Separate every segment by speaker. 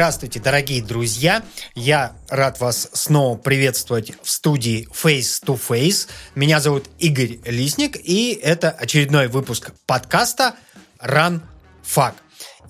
Speaker 1: Здравствуйте, дорогие друзья! Я рад вас снова приветствовать в студии Face to Face. Меня зовут Игорь Лисник, и это очередной выпуск подкаста Run Fuck.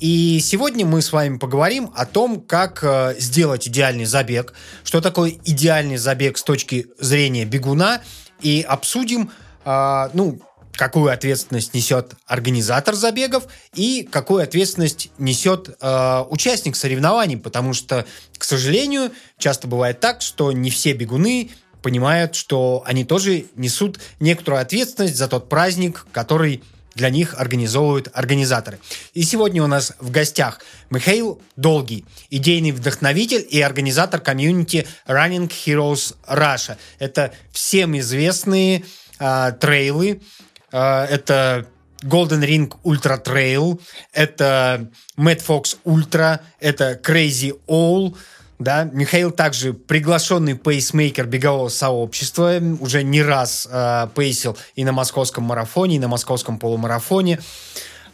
Speaker 1: И сегодня мы с вами поговорим о том, как э, сделать идеальный забег, что такое идеальный забег с точки зрения бегуна, и обсудим, э, ну, какую ответственность несет организатор забегов и какую ответственность несет э, участник соревнований, потому что, к сожалению, часто бывает так, что не все бегуны понимают, что они тоже несут некоторую ответственность за тот праздник, который для них организовывают организаторы. И сегодня у нас в гостях Михаил Долгий, идейный вдохновитель и организатор комьюнити Running Heroes Russia. Это всем известные э, трейлы, это Golden Ring Ultra Trail, это Mad Fox Ultra, это Crazy All, да, Михаил также приглашенный пейсмейкер бегового сообщества, уже не раз э, пейсил и на московском марафоне, и на московском полумарафоне.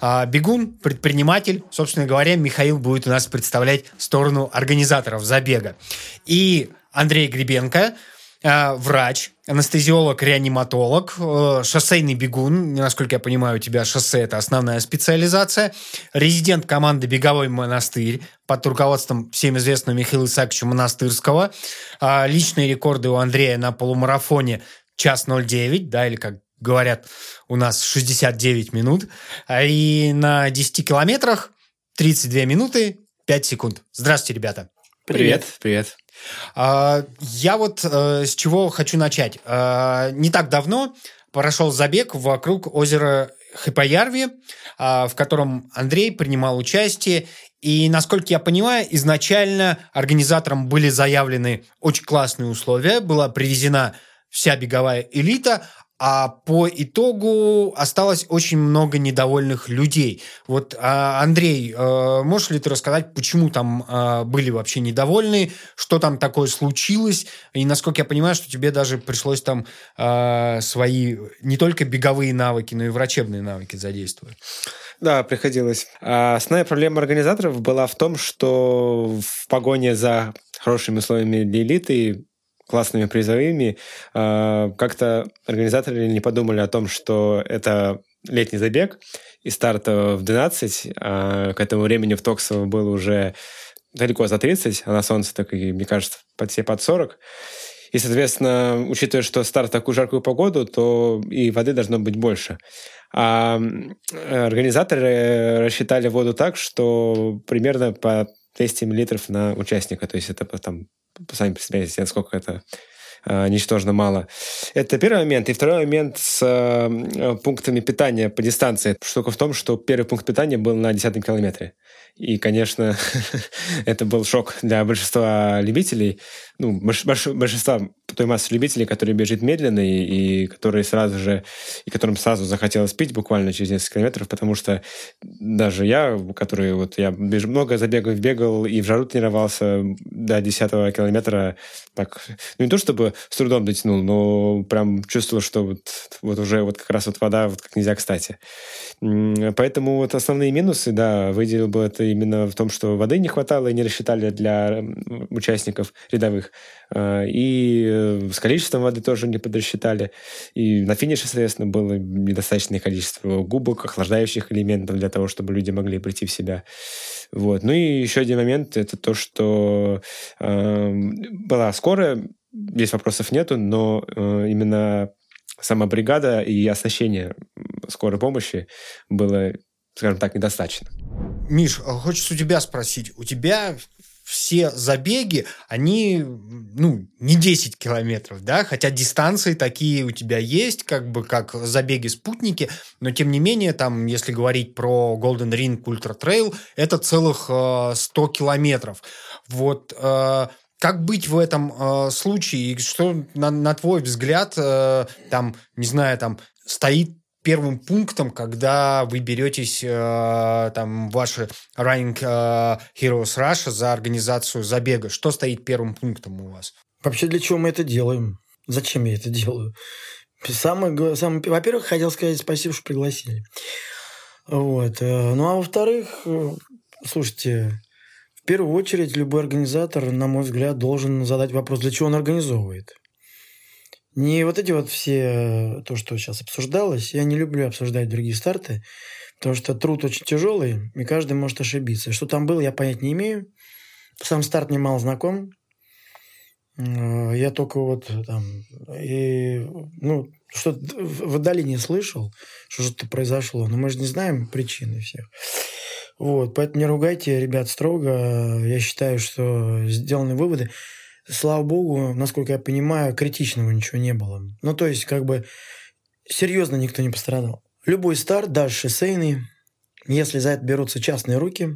Speaker 1: Э, бегун, предприниматель, собственно говоря, Михаил будет у нас представлять сторону организаторов забега. И Андрей Гребенко, врач, анестезиолог, реаниматолог, э, шоссейный бегун, насколько я понимаю, у тебя шоссе – это основная специализация, резидент команды «Беговой монастырь» под руководством всем известного Михаила Исааковича Монастырского, а, личные рекорды у Андрея на полумарафоне час 09, да, или как говорят у нас 69 минут, а и на 10 километрах 32 минуты 5 секунд. Здравствуйте, ребята.
Speaker 2: Привет. Привет.
Speaker 1: А, я вот э, с чего хочу начать. А, не так давно прошел забег вокруг озера Хипоярви, а, в котором Андрей принимал участие. И, насколько я понимаю, изначально организаторам были заявлены очень классные условия. Была привезена вся беговая элита, а по итогу осталось очень много недовольных людей. Вот, а, Андрей, э, можешь ли ты рассказать, почему там э, были вообще недовольны, что там такое случилось, и насколько я понимаю, что тебе даже пришлось там э, свои не только беговые навыки, но и врачебные навыки задействовать.
Speaker 2: Да, приходилось. А основная проблема организаторов была в том, что в погоне за хорошими условиями для элиты классными призовыми. А, как-то организаторы не подумали о том, что это летний забег, и старт в 12, а к этому времени в Токсово было уже далеко за 30, а на солнце, так и, мне кажется, под все под 40. И, соответственно, учитывая, что старт в такую жаркую погоду, то и воды должно быть больше. А организаторы рассчитали воду так, что примерно по 200 мл на участника. То есть это там сами представляете, насколько это э, ничтожно мало. Это первый момент. И второй момент с э, пунктами питания по дистанции. Штука в том, что первый пункт питания был на 10 километре. И, конечно, это был шок для большинства любителей, ну, большинства той массы любителей, которые бежит медленно и, и которые сразу же, и которым сразу захотелось пить буквально через несколько километров, потому что даже я, который вот я беж, много забегов бегал и в жару тренировался до 10 километра, так, ну не то чтобы с трудом дотянул, но прям чувствовал, что вот, вот уже вот как раз вот вода вот как нельзя кстати. Поэтому вот основные минусы, да, выделил бы это именно в том, что воды не хватало и не рассчитали для участников рядовых. А, и э, с количеством воды тоже не подрасчитали. И на финише, соответственно, было недостаточное количество губок, охлаждающих элементов для того, чтобы люди могли прийти в себя. Вот. Ну и еще один момент – это то, что э, была скорая, здесь вопросов нету, но э, именно сама бригада и оснащение скорой помощи было, скажем так, недостаточно.
Speaker 1: Миш, а хочется у тебя спросить. У тебя все забеги, они, ну, не 10 километров, да, хотя дистанции такие у тебя есть, как бы, как забеги-спутники, но, тем не менее, там, если говорить про Golden Ring Ultra Trail, это целых э, 100 километров. Вот, э, как быть в этом э, случае? Что, на, на твой взгляд, э, там, не знаю, там, стоит первым пунктом, когда вы беретесь э, там ваши Running э, Heroes Russia за организацию забега? Что стоит первым пунктом у вас?
Speaker 3: Вообще для чего мы это делаем? Зачем я это делаю? Самое, самое, во-первых, хотел сказать спасибо, что пригласили. Вот. Э, ну, а во-вторых, э, слушайте, первую очередь любой организатор, на мой взгляд, должен задать вопрос, для чего он организовывает. Не вот эти вот все, то, что сейчас обсуждалось, я не люблю обсуждать другие старты, потому что труд очень тяжелый, и каждый может ошибиться. Что там было, я понять не имею. Сам старт немало знаком. Э, я только вот там, и, ну, что в отдалении слышал, что что-то произошло, но мы же не знаем причины всех. Вот, поэтому не ругайте, ребят, строго. Я считаю, что сделаны выводы. Слава богу, насколько я понимаю, критичного ничего не было. Ну, то есть, как бы, серьезно никто не пострадал. Любой старт, даже шоссейный, если за это берутся частные руки,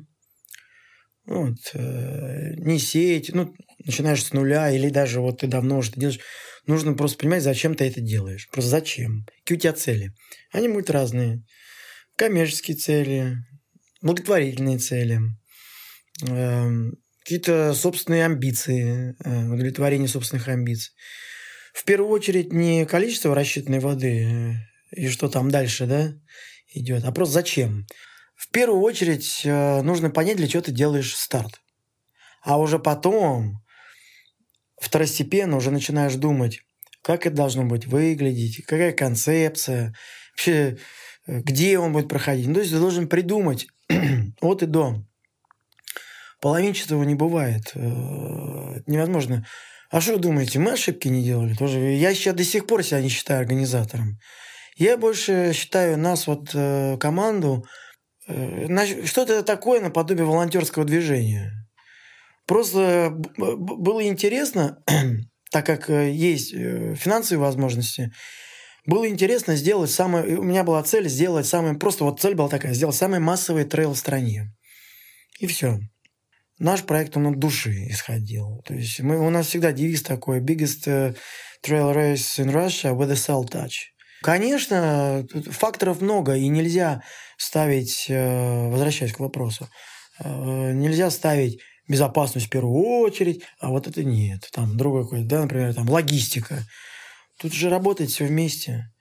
Speaker 3: вот, э, не сеять, ну, начинаешь с нуля, или даже вот ты давно уже это делаешь, нужно просто понимать, зачем ты это делаешь. Просто зачем? Какие у тебя цели? Они будут разные. Коммерческие цели, благотворительные цели, э, какие-то собственные амбиции, э, удовлетворение собственных амбиций. В первую очередь не количество рассчитанной воды э, и что там дальше, да, идет, а просто зачем. В первую очередь э, нужно понять, для чего ты делаешь старт. А уже потом, второстепенно, уже начинаешь думать, как это должно быть выглядеть, какая концепция, вообще, где он будет проходить. Ну, то есть ты должен придумать от и до. Половинчатого не бывает. Это невозможно. А что вы думаете, мы ошибки не делали? Тоже я сейчас до сих пор себя не считаю организатором. Я больше считаю нас, вот э, команду, э, что-то такое наподобие волонтерского движения. Просто было интересно, так как э, есть финансовые возможности, было интересно сделать самое... У меня была цель сделать самое... Просто вот цель была такая, сделать самый массовый трейл в стране. И все. Наш проект, он от души исходил. То есть мы, у нас всегда девиз такой «Biggest э, trail race in Russia with a cell touch». Конечно, факторов много, и нельзя ставить, э, возвращаясь к вопросу, э, нельзя ставить безопасность в первую очередь, а вот это нет. Там другой какой-то, да, например, там логистика. Тут же работает все вместе.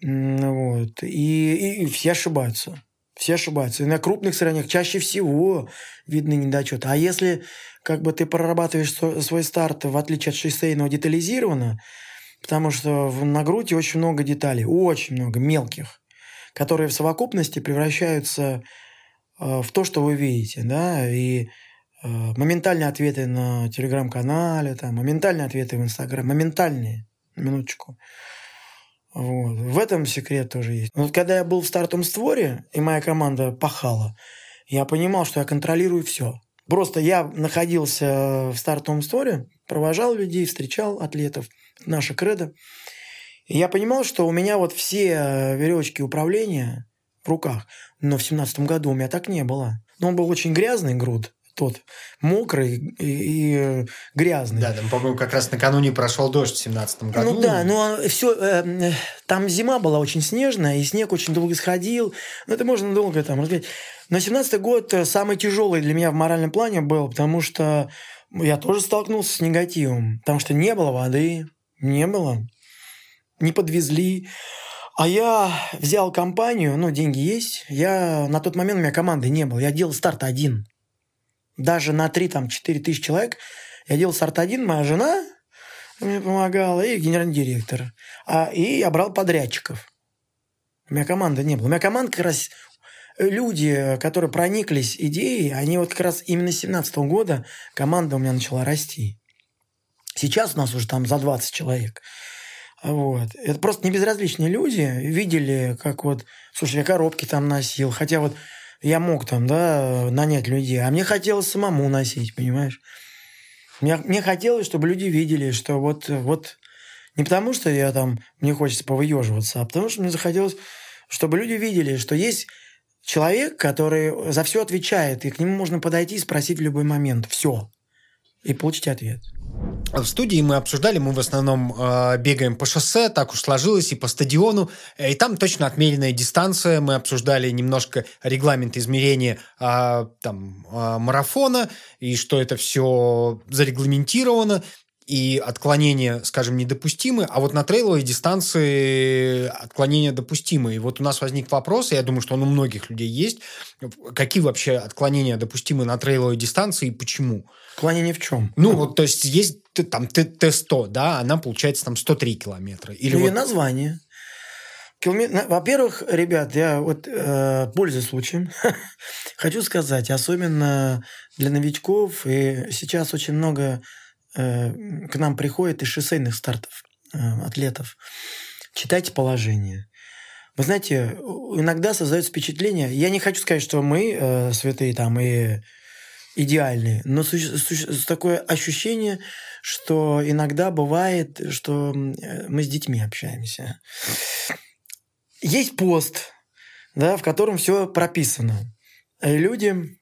Speaker 3: Вот. И, и, и все ошибаются. Все ошибаются. И на крупных соревнованиях чаще всего видны недочеты. А если как бы ты прорабатываешь свой старт, в отличие от шоссейного, детализированно, потому что на груди очень много деталей, очень много мелких, которые в совокупности превращаются э, в то, что вы видите, да, и э, моментальные ответы на телеграм-канале, там, моментальные ответы в Инстаграм, моментальные минуточку. Вот. В этом секрет тоже есть. Вот когда я был в стартовом створе, и моя команда пахала, я понимал, что я контролирую все. Просто я находился в стартовом створе, провожал людей, встречал атлетов, наша кредо. И я понимал, что у меня вот все веревочки управления в руках. Но в семнадцатом году у меня так не было. Но он был очень грязный груд тот мокрый и, и грязный.
Speaker 1: Да, там, по-моему, как раз накануне прошел дождь в семнадцатом году.
Speaker 3: Ну да, но все, э, там зима была очень снежная, и снег очень долго сходил. Ну, это можно долго там разбить. Но семнадцатый год э, самый тяжелый для меня в моральном плане был, потому что я тоже столкнулся с негативом, потому что не было воды, не было, не подвезли. А я взял компанию, ну, деньги есть. Я на тот момент у меня команды не было. Я делал старт один даже на 3-4 тысячи человек я делал старт один, моя жена мне помогала, и генеральный директор. А, и я брал подрядчиков. У меня команды не было. У меня команда как раз люди, которые прониклись идеей, они вот как раз именно с 17 года команда у меня начала расти. Сейчас у нас уже там за 20 человек. Вот. Это просто не безразличные люди. Видели, как вот, слушай, я коробки там носил. Хотя вот я мог там, да, нанять людей, а мне хотелось самому носить, понимаешь? Мне, мне хотелось, чтобы люди видели, что вот, вот не потому, что я там, мне хочется повыеживаться, а потому что мне захотелось, чтобы люди видели, что есть человек, который за все отвечает, и к нему можно подойти и спросить в любой момент все, и получить ответ.
Speaker 1: В студии мы обсуждали, мы в основном э, бегаем по шоссе, так уж сложилось, и по стадиону, и там точно отмеренная дистанция. Мы обсуждали немножко регламент измерения э, там, э, марафона, и что это все зарегламентировано. И отклонения, скажем, недопустимы, а вот на трейловой дистанции отклонения допустимы. И вот у нас возник вопрос, и я думаю, что он у многих людей есть, какие вообще отклонения допустимы на трейловой дистанции и почему?
Speaker 3: Отклонение в чем?
Speaker 1: Ну, вот, то есть, есть там Т-100, да, она получается там 103 километра.
Speaker 3: Или ну, вот... название. Во-первых, ребят, я вот э, пользуясь случаем, хочу сказать, особенно для новичков, и сейчас очень много к нам приходит из шоссейных стартов э, атлетов. Читайте положение. Вы знаете, иногда создается впечатление, я не хочу сказать, что мы э, святые там и идеальные, но су- су- такое ощущение, что иногда бывает, что э, мы с детьми общаемся. Есть пост, да, в котором все прописано. И люди,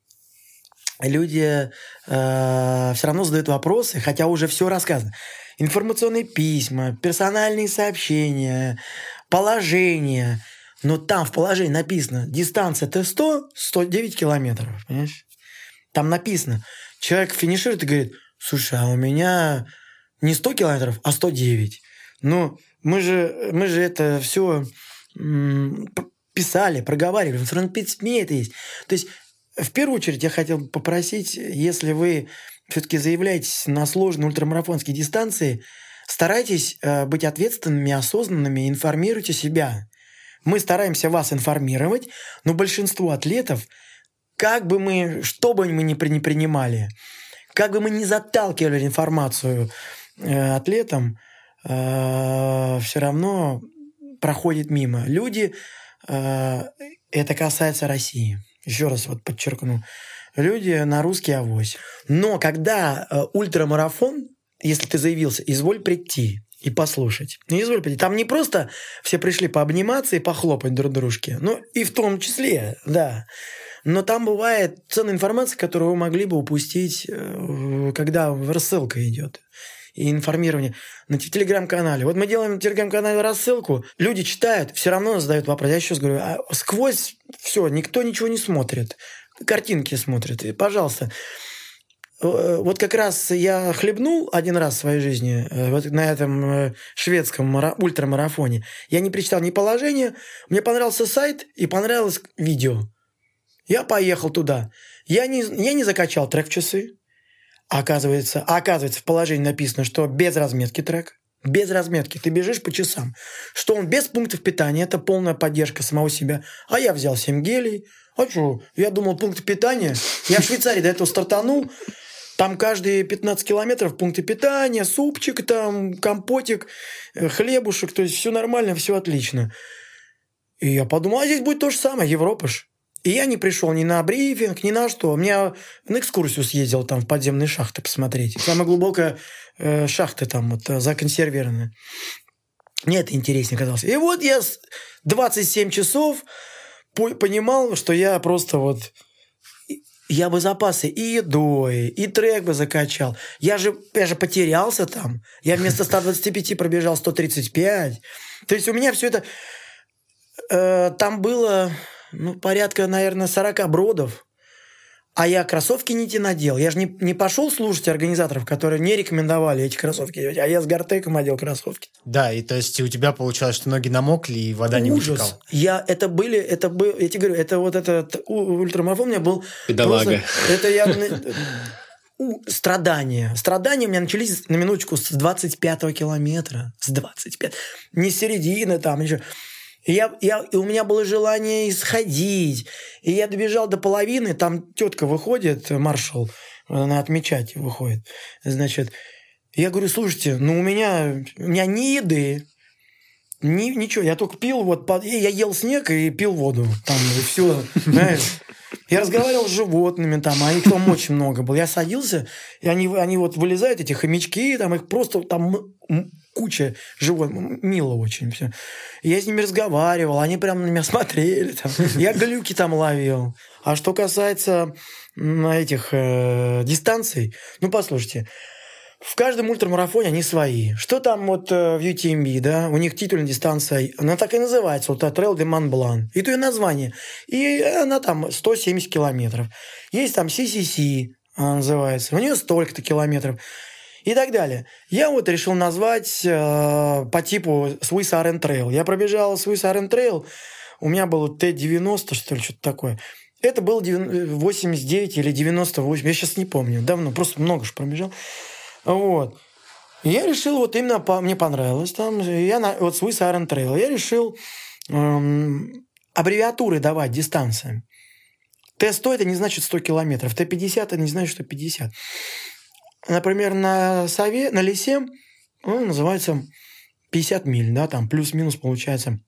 Speaker 3: люди э, все равно задают вопросы, хотя уже все рассказано. Информационные письма, персональные сообщения, положения. Но там в положении написано дистанция Т100 109 километров. Понимаешь? Там написано. Человек финиширует и говорит, слушай, а у меня не 100 километров, а 109. Ну, мы же, мы же это все писали, проговаривали, в фронтписьме это есть. То есть, в первую очередь, я хотел попросить, если вы все-таки заявляетесь на сложные ультрамарафонские дистанции, старайтесь э, быть ответственными, осознанными, информируйте себя. Мы стараемся вас информировать, но большинство атлетов, как бы мы, что бы мы ни принимали, как бы мы ни заталкивали информацию э, атлетам, э, все равно проходит мимо. Люди, это касается России, еще раз вот подчеркну, люди на русский авось. Но когда э, ультрамарафон, если ты заявился, изволь прийти и послушать. Ну, изволь прийти. Там не просто все пришли пообниматься и похлопать друг дружке, ну, и в том числе, да. Но там бывает ценная информация, которую вы могли бы упустить, э, когда рассылка идет и информирование на телеграм-канале. Вот мы делаем на телеграм-канале рассылку, люди читают, все равно задают вопрос. Я еще говорю, а сквозь все, никто ничего не смотрит. Картинки смотрят. И, пожалуйста, э, вот как раз я хлебнул один раз в своей жизни э, вот на этом э, шведском ультрамарафоне. Я не прочитал ни положения, мне понравился сайт и понравилось видео. Я поехал туда. Я не, я не закачал трек в часы. Оказывается, оказывается, в положении написано, что без разметки трек. Без разметки. Ты бежишь по часам. Что он без пунктов питания. Это полная поддержка самого себя. А я взял 7 гелей. А что? Я думал, пункты питания. Я в Швейцарии до этого стартанул. Там каждые 15 километров пункты питания, супчик, там, компотик, э, хлебушек. То есть все нормально, все отлично. И я подумал, а здесь будет то же самое, Европа ж. И я не пришел ни на брифинг, ни на что. Меня на экскурсию съездил там в подземные шахты посмотреть. Самая глубокая э, шахта там вот, э, законсервированная. Мне это интереснее казалось. И вот я 27 часов понимал, что я просто вот... Я бы запасы и едой, и трек бы закачал. Я же, я же потерялся там. Я вместо 125 пробежал 135. То есть у меня все это... Э, там было ну, порядка, наверное, 40 бродов. А я кроссовки не те надел. Я же не, не пошел слушать организаторов, которые не рекомендовали эти кроссовки делать, а я с Гортеком одел кроссовки.
Speaker 1: Да, и то есть у тебя получалось, что ноги намокли и вода не Ужас. вытекала.
Speaker 3: Я, это были, это был, я тебе говорю, это вот этот ультрамарафон у меня был...
Speaker 2: Педалага.
Speaker 3: Просто, это я... страдания. Страдания у меня начались на минуточку с 25 километра. С 25. Не середины там, ничего. И, я, я, и у меня было желание исходить. И я добежал до половины, там тетка выходит, маршал, она отмечать выходит. Значит, я говорю, слушайте, ну у меня, у меня ни еды, ни, ничего, я только пил, вот, я ел снег и пил воду. Там, и все, знаешь. Я разговаривал с животными там, а их там очень много было. Я садился, и они, они вот вылезают, эти хомячки, там их просто там куча животных, мило очень все. Я с ними разговаривал, они прямо на меня смотрели, там. я глюки там ловил. А что касается этих э, дистанций, ну, послушайте, в каждом ультрамарафоне они свои. Что там вот э, в UTMB, да, у них титульная дистанция, она так и называется, вот Trail de Mont Blanc. И то и название. И она там 170 километров. Есть там CCC, она называется, у нее столько-то километров. И так далее. Я вот решил назвать э, по типу Swiss Iron Trail. Я пробежал Swiss Iron Trail, у меня был Т-90, что ли, что-то такое. Это был 89 или 98, я сейчас не помню, давно, просто много же пробежал. Вот. Я решил, вот именно по, мне понравилось там, я на, вот Swiss Iron Trail, я решил эм, аббревиатуры давать дистанциям. Т-100 это не значит 100 километров, Т-50 это не значит, что 50. Например, на сове, на лесе он называется 50 миль, да, там плюс-минус получается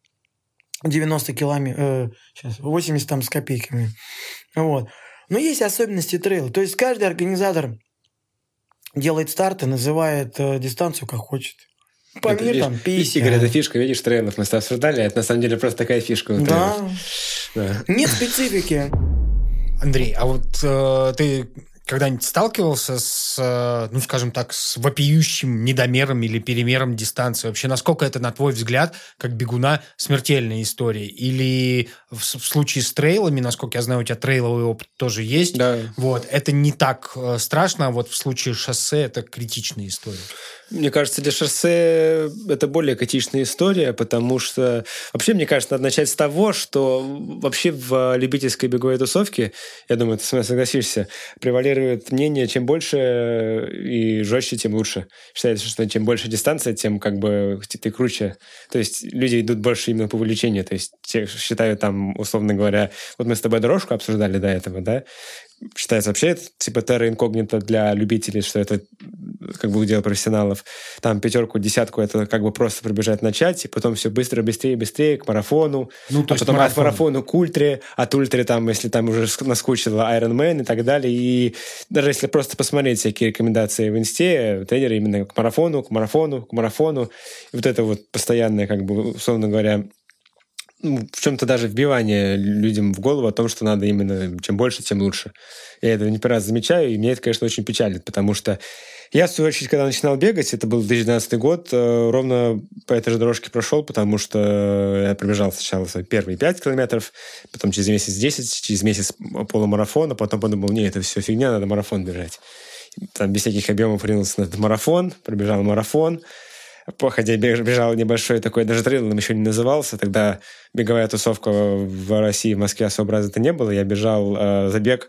Speaker 3: 90 километров, э, сейчас, 80 там с копейками. Вот. Но есть особенности трейла. То есть каждый организатор делает старт и называет э, дистанцию как хочет.
Speaker 2: Помер там 50. Игорь, это фишка, видишь, трейлов мы с тобой обсуждали, это на самом деле просто такая фишка.
Speaker 3: Да. да. Нет специфики.
Speaker 1: Андрей, а вот э, ты когда-нибудь сталкивался с, э, ну, скажем так, с вопиющим недомером или перемером дистанции? Вообще, насколько это, на твой взгляд, как бегуна, смертельная история? Или в, в случае с трейлами, насколько я знаю, у тебя трейловый опыт тоже есть,
Speaker 2: да.
Speaker 1: вот, это не так э, страшно, а вот в случае шоссе это критичная история?
Speaker 2: Мне кажется, для шоссе это более критичная история, потому что вообще, мне кажется, надо начать с того, что вообще в любительской беговой тусовке, я думаю, ты со мной согласишься, превалирует мнение, чем больше и жестче, тем лучше. Считается, что чем больше дистанция, тем как бы ты круче. То есть люди идут больше именно по увлечению. То есть те считают там, условно говоря, вот мы с тобой дорожку обсуждали до этого, да, считается вообще это, типа терра инкогнито для любителей, что это как бы удел профессионалов. Там пятерку, десятку это как бы просто пробежать начать, и потом все быстро, быстрее, быстрее к марафону. Ну, то а потом марафон. от марафона к ультре, от ультре там, если там уже наскучило Iron Man и так далее. И даже если просто посмотреть всякие рекомендации в инсте, тренеры именно к марафону, к марафону, к марафону. И вот это вот постоянное, как бы, условно говоря, в чем-то даже вбивание людям в голову о том, что надо именно чем больше, тем лучше. Я это не первый раз замечаю, и мне это, конечно, очень печалит, потому что я, в свою очередь, когда начинал бегать, это был 2012 год, э, ровно по этой же дорожке прошел, потому что я пробежал сначала свои первые 5 километров, потом через месяц 10, через месяц полумарафон, а потом подумал, не, это все фигня, надо марафон бежать. Там без всяких объемов ринулся на этот марафон, пробежал марафон, хотя бежал небольшой такой, даже трейлом еще не назывался, тогда беговая тусовка в России, в Москве особо развита не было, я бежал э, забег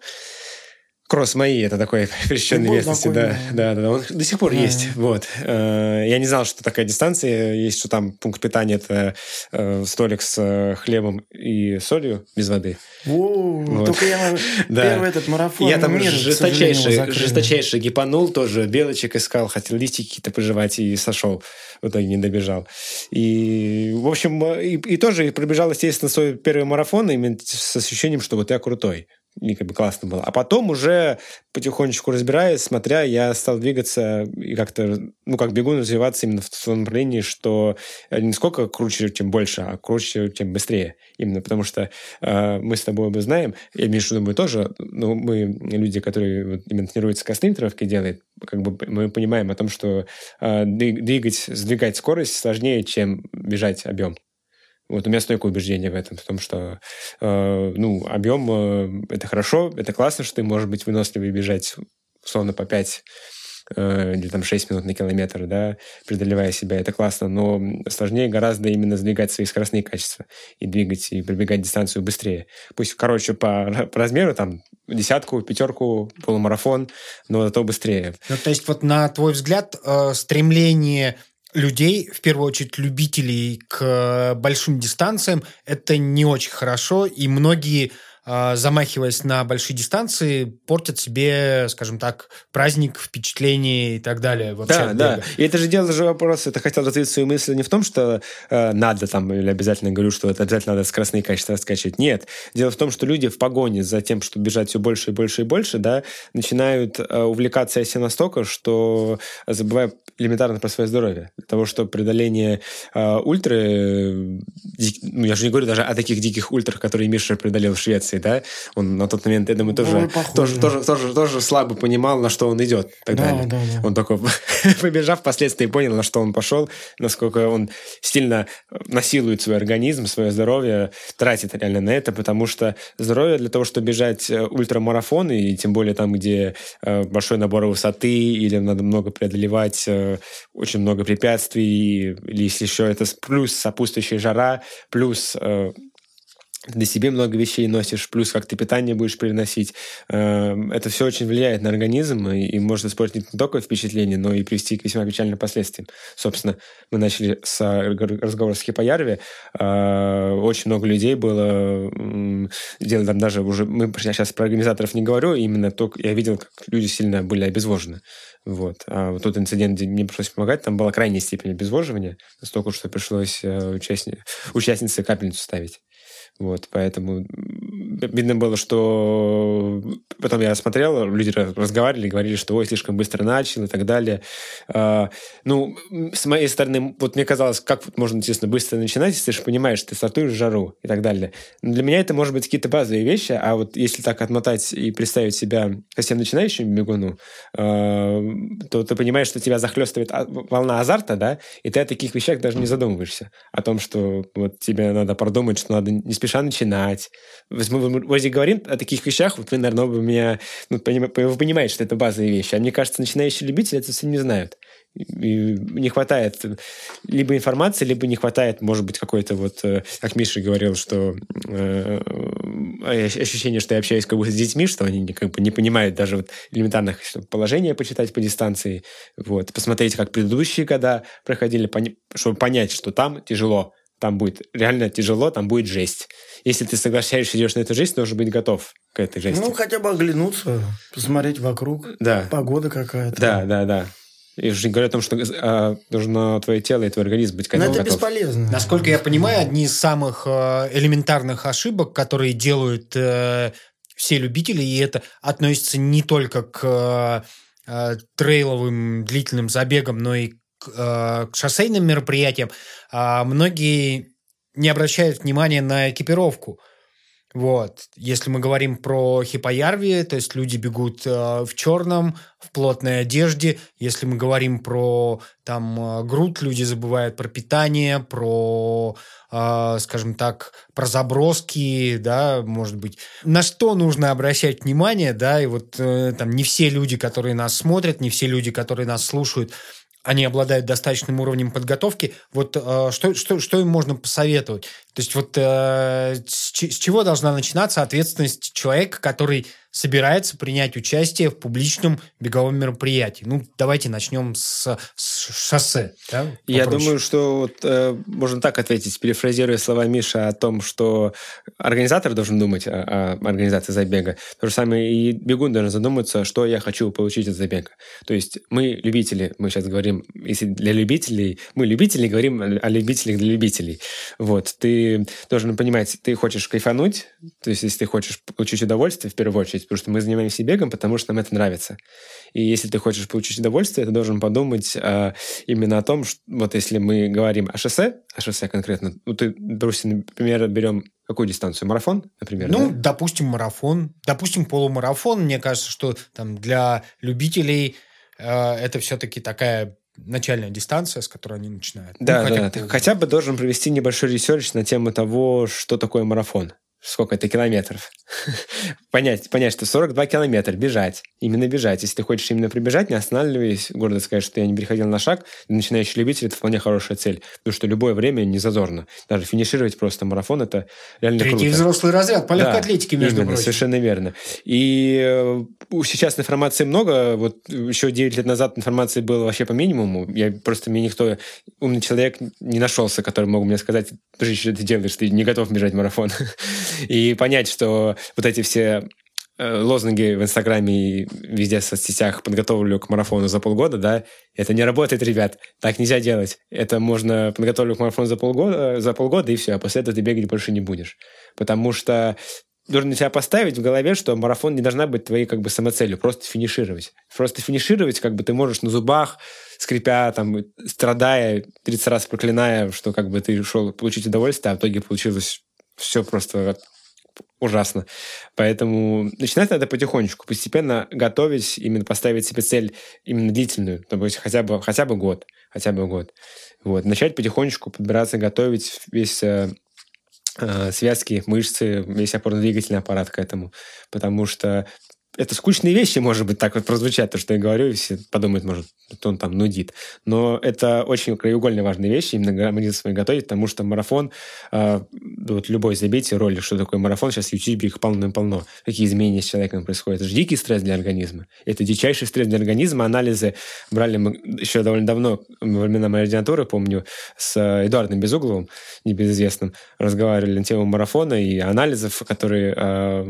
Speaker 2: Кросс мои, это такой пересеченной местности, да, да, да, он до сих пор а есть, вот. Э, я не знал, что такая дистанция есть, что там пункт питания это э, столик с э, хлебом и солью без воды.
Speaker 3: О, вот. Только я да. первый этот марафон.
Speaker 2: Я там мир, жесточайший, жесточайший гипанул тоже, белочек искал, хотел листики какие-то пожевать и сошел. В итоге не добежал. И, в общем, и, и тоже пробежал, естественно, свой первый марафон именно с ощущением, что вот я крутой и как бы классно было. А потом уже потихонечку разбираясь, смотря, я стал двигаться и как-то, ну, как бегун развиваться именно в том направлении, что не сколько круче, чем больше, а круче, чем быстрее. Именно потому что э, мы с тобой оба знаем, я виду, мы тоже, ну, мы люди, которые вот, именно тренируются костыльной тренировкой делают, как бы мы понимаем о том, что э, двигать, сдвигать скорость сложнее, чем бежать объем. Вот у меня стойкое убеждение в этом, в том, что э, ну, объем э, это хорошо, это классно, что ты можешь быть выносливый бежать условно по 5 э, или там 6 минут на километр, да, преодолевая себя, это классно, но сложнее гораздо именно сдвигать свои скоростные качества и двигать, и пробегать дистанцию быстрее. Пусть, короче, по, по размеру там десятку, пятерку, полумарафон, но зато быстрее.
Speaker 1: Ну, то есть вот на твой взгляд э, стремление людей, в первую очередь любителей к большим дистанциям, это не очень хорошо, и многие а, замахиваясь на большие дистанции, портят себе, скажем так, праздник, впечатление и так далее.
Speaker 2: Вообще да, да. И это же дело же вопрос, это хотел развить свою мысль не в том, что э, надо там, или обязательно говорю, что это обязательно надо скоростные качества скачивать. Нет. Дело в том, что люди в погоне за тем, чтобы бежать все больше и больше и больше, да, начинают э, увлекаться этим настолько, что забывая элементарно про свое здоровье. Для того, что преодоление э, ультры, ну, я же не говорю даже о таких диких ультрах, которые Миша преодолел в Швеции, да, он на тот момент, я думаю, тоже, тоже, тоже, тоже, тоже слабо понимал, на что он идет. Так да, далее. Да, да. Он только побежав, впоследствии понял, на что он пошел, насколько он сильно насилует свой организм, свое здоровье, тратит реально на это, потому что здоровье для того, чтобы бежать э, ультрамарафон, и тем более там, где э, большой набор высоты, или надо много преодолевать, э, очень много препятствий, или если еще это плюс сопутствующая жара, плюс для себе много вещей носишь, плюс как ты питание будешь переносить. Эм, это все очень влияет на организм и, и может испортить не только впечатление, но и привести к весьма печальным последствиям. Собственно, мы начали с разговора с Хипоярви. Э, очень много людей было, делали там даже уже, мы сейчас про организаторов не говорю, именно то, я видел, как люди сильно были обезвожены. Вот. А вот тот инцидент, где мне пришлось помогать, там была крайняя степень обезвоживания, настолько, что пришлось э, участни... участнице капельницу ставить. Вот, поэтому видно было, что потом я смотрел, люди разговаривали, говорили, что ой, слишком быстро начал и так далее. А, ну, с моей стороны, вот мне казалось, как можно, естественно, быстро начинать, если ты же понимаешь, ты стартуешь жару и так далее. Но для меня это, может быть, какие-то базовые вещи, а вот если так отмотать и представить себя совсем начинающим бегуну, а, то ты понимаешь, что тебя захлестывает а, волна азарта, да, и ты о таких вещах даже не задумываешься. О том, что вот тебе надо продумать, что надо не спеша начинать. Мы вроде говорим о таких вещах, вот вы, наверное, вы меня, ну, вы понимаете, что это базовые вещи. А мне кажется, начинающие любители это совсем не знают. И не хватает либо информации, либо не хватает, может быть, какой-то вот, э, как Миша говорил, что э, ощущение, что я общаюсь как бы с детьми, что они как бы не понимают даже вот элементарных положения почитать по дистанции, вот, посмотреть, как предыдущие года проходили, чтобы понять, что там тяжело, там будет реально тяжело, там будет жесть. Если ты соглашаешься, идешь на эту жесть, должен быть готов к этой жести.
Speaker 3: Ну, хотя бы оглянуться, посмотреть вокруг.
Speaker 2: Да.
Speaker 3: Погода какая-то.
Speaker 2: Да, да, да. И уже не говорю о том, что а, должно твое тело и твой организм быть готов.
Speaker 3: Но это бесполезно.
Speaker 1: Насколько я понимаю, одни из самых э, элементарных ошибок, которые делают э, все любители, и это относится не только к э, трейловым длительным забегам, но и Э, к шоссейным мероприятиям, а многие не обращают внимания на экипировку. Вот. Если мы говорим про хипоярви, то есть люди бегут э, в черном, в плотной одежде. Если мы говорим про там э, грудь, люди забывают про питание, про, э, скажем так, про заброски, да, может быть. На что нужно обращать внимание, да, и вот э, там не все люди, которые нас смотрят, не все люди, которые нас слушают, они обладают достаточным уровнем подготовки. Вот э, что, что, что им можно посоветовать? То есть вот э, с, с чего должна начинаться ответственность человека, который собирается принять участие в публичном беговом мероприятии. Ну, давайте начнем с, с шоссе. Да,
Speaker 2: Я думаю, что вот, э, можно так ответить, перефразируя слова Миша о том, что организатор должен думать о, о организации забега. То же самое и бегун должен задуматься, что я хочу получить от забега. То есть мы любители, мы сейчас говорим, если для любителей, мы любители говорим о любителях для любителей. Вот, ты должен понимать, ты хочешь кайфануть, то есть если ты хочешь получить удовольствие в первую очередь, потому что мы занимаемся бегом, потому что нам это нравится. И если ты хочешь получить удовольствие, ты должен подумать а, именно о том, что вот если мы говорим о шоссе, о шоссе конкретно, ну ты, допустим, например, берем какую дистанцию? Марафон, например?
Speaker 1: Ну,
Speaker 2: да?
Speaker 1: допустим, марафон, допустим, полумарафон. Мне кажется, что там для любителей э, это все-таки такая начальная дистанция, с которой они начинают.
Speaker 2: Да, ну, хотя да. Бы хотя бы должен провести небольшой research на тему того, что такое марафон сколько это километров. понять, понять, что 42 километра, бежать. Именно бежать. Если ты хочешь именно прибежать, не останавливаясь, гордо сказать, что я не переходил на шаг, начинающий любитель – это вполне хорошая цель. Потому что любое время не зазорно. Даже финишировать просто марафон – это реально
Speaker 1: Третий
Speaker 2: круто.
Speaker 1: взрослый разряд по легкой да, атлетике, между
Speaker 2: именно,
Speaker 1: прочим.
Speaker 2: совершенно верно. И э, сейчас информации много. Вот еще 9 лет назад информации было вообще по минимуму. Я просто, мне никто, умный человек не нашелся, который мог мне сказать, подожди, что ты делаешь, ты не готов бежать марафон. и понять, что вот эти все э, лозунги в Инстаграме и везде в соцсетях подготовлю к марафону за полгода, да, это не работает, ребят. Так нельзя делать. Это можно подготовлю к марафону за полгода, за полгода и все, а после этого ты бегать больше не будешь. Потому что должен себя поставить в голове, что марафон не должна быть твоей как бы самоцелью, просто финишировать. Просто финишировать как бы ты можешь на зубах, скрипя, там, страдая, 30 раз проклиная, что как бы ты шел получить удовольствие, а в итоге получилось все просто ужасно. Поэтому начинать надо потихонечку, постепенно готовить, именно поставить себе цель именно длительную, то есть хотя бы, хотя бы год, хотя бы год. Вот. Начать потихонечку подбираться, готовить весь э, э связки, мышцы, весь опорно-двигательный аппарат к этому. Потому что это скучные вещи, может быть, так вот прозвучат, то, что я говорю, и все подумают, может, что он там нудит. Но это очень краеугольная важная вещь, именно грамотно свои готовить, потому что марафон, э, вот любой забейте ролик, что такое марафон, сейчас в YouTube их полно-полно. Какие изменения с человеком происходят. Это же дикий стресс для организма. Это дичайший стресс для организма. Анализы брали мы еще довольно давно, во времена моей ординатуры, помню, с Эдуардом Безугловым, небезызвестным, разговаривали на тему марафона и анализов, которые э,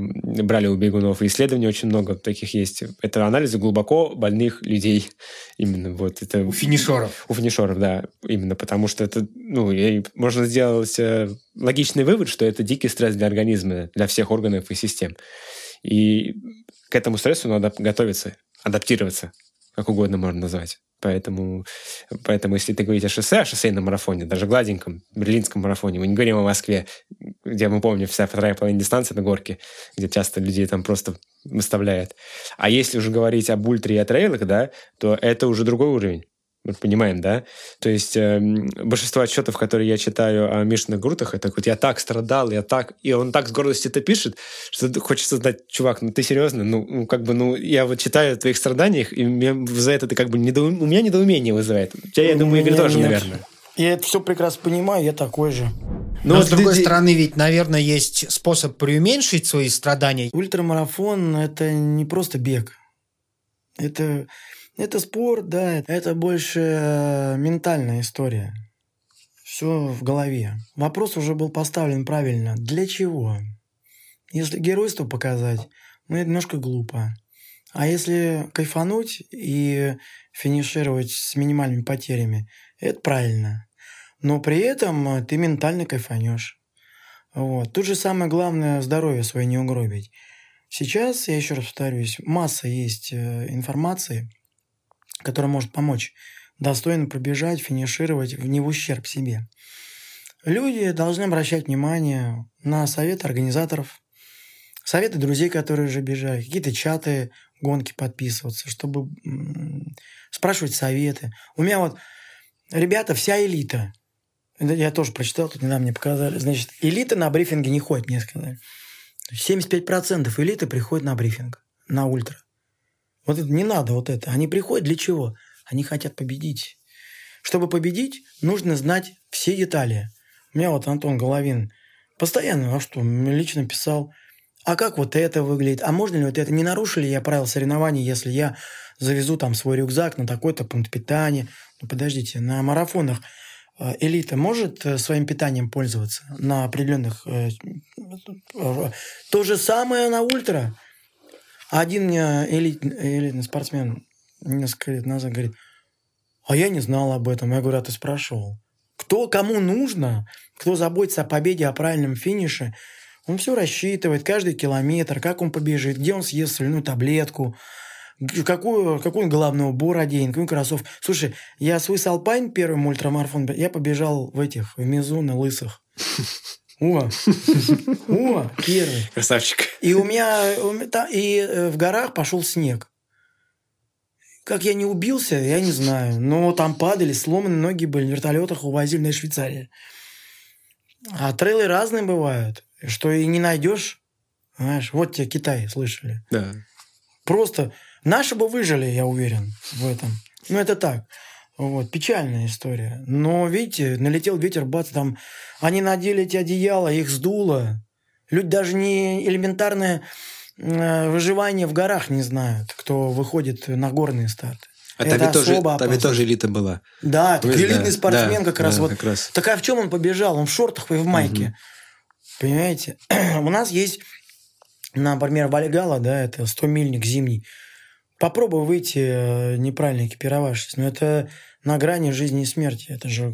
Speaker 2: брали у бегунов, и исследований очень много таких есть. Это анализы глубоко больных людей. Именно вот это...
Speaker 1: У финишеров.
Speaker 2: У финишеров, да. Именно потому что это, ну, можно сделать э, логичный вывод, что это дикий стресс для организма, для всех органов и систем. И к этому стрессу надо готовиться, адаптироваться, как угодно можно назвать. Поэтому, поэтому если ты говорите о шоссе, о шоссейном марафоне, даже гладеньком, берлинском марафоне, мы не говорим о Москве, где мы помним, вся вторая половина дистанции на горке, где часто людей там просто выставляют. А если уже говорить об ультре и о трейлах, да, то это уже другой уровень. Мы понимаем, да? То есть э, большинство отчетов, которые я читаю о Мишиных Грутах, это вот я так страдал, я так... И он так с гордостью это пишет, что хочется знать, чувак, ну ты серьезно? Ну, ну как бы, ну, я вот читаю о твоих страданиях, и меня за это ты как бы недоу... у меня недоумение вызывает. У тебя, я думаю, Игорь тоже, нет. наверное.
Speaker 3: Я это все прекрасно понимаю, я такой же.
Speaker 1: Но, Но с другой ты... стороны, ведь, наверное, есть способ преуменьшить свои страдания.
Speaker 3: Ультрамарафон – это не просто бег. Это это спорт, да, это больше э, ментальная история. Все в голове. Вопрос уже был поставлен правильно. Для чего? Если геройство показать, ну, это немножко глупо. А если кайфануть и финишировать с минимальными потерями, это правильно. Но при этом ты ментально кайфанешь. Вот. Тут же самое главное здоровье свое не угробить. Сейчас, я еще раз повторюсь, масса есть э, информации – который может помочь достойно пробежать, финишировать не в ущерб себе. Люди должны обращать внимание на советы организаторов, советы друзей, которые уже бежали, какие-то чаты, гонки подписываться, чтобы спрашивать советы. У меня вот ребята, вся элита, я тоже прочитал, тут недавно мне показали, значит, элита на брифинге не ходит, мне сказали. 75% элиты приходят на брифинг, на ультра. Вот это не надо вот это. Они приходят для чего? Они хотят победить. Чтобы победить, нужно знать все детали. У меня вот Антон Головин постоянно, а что, лично писал, а как вот это выглядит, а можно ли вот это, не нарушили я правила соревнований, если я завезу там свой рюкзак на такой-то пункт питания. Ну, подождите, на марафонах э, элита может э, своим питанием пользоваться на определенных... Э, то же самое на ультра. Один мне элит, элитный спортсмен несколько лет назад говорит, а я не знал об этом. Я говорю, а ты спрашивал? Кто, кому нужно, кто заботится о победе, о правильном финише, он все рассчитывает, каждый километр, как он побежит, где он съест соляную таблетку, какую, какой он головной убор оденет, какой кроссов. Слушай, я свой Алпайн, первый ультрамарафон, я побежал в этих, в Мизуна, лысых. О, о, первый.
Speaker 2: Красавчик.
Speaker 3: И у меня, и э, в горах пошел снег. Как я не убился, я не знаю. Но там падали, сломанные ноги были, в вертолетах увозили на Швейцарию. А трейлы разные бывают, что и не найдешь. Знаешь, вот тебе Китай, слышали?
Speaker 2: Да.
Speaker 3: Просто наши бы выжили, я уверен, в этом. Ну, это так. Вот, печальная история. Но, видите, налетел ветер, бац, там они надели эти одеяла, их сдуло. Люди даже не элементарное э, выживание в горах не знают, кто выходит на горные старты.
Speaker 2: А Это там, тоже, там ведь тоже элита была.
Speaker 3: Да, так элитный да, спортсмен да, как раз. Да, вот. как раз. Так а в чем он побежал? Он в шортах и в майке. Угу. Понимаете? У нас есть, например, Вальгала, да, это 100-мильник зимний. Попробуй выйти э, неправильно экипировавшись. Но это на грани жизни и смерти. Это же...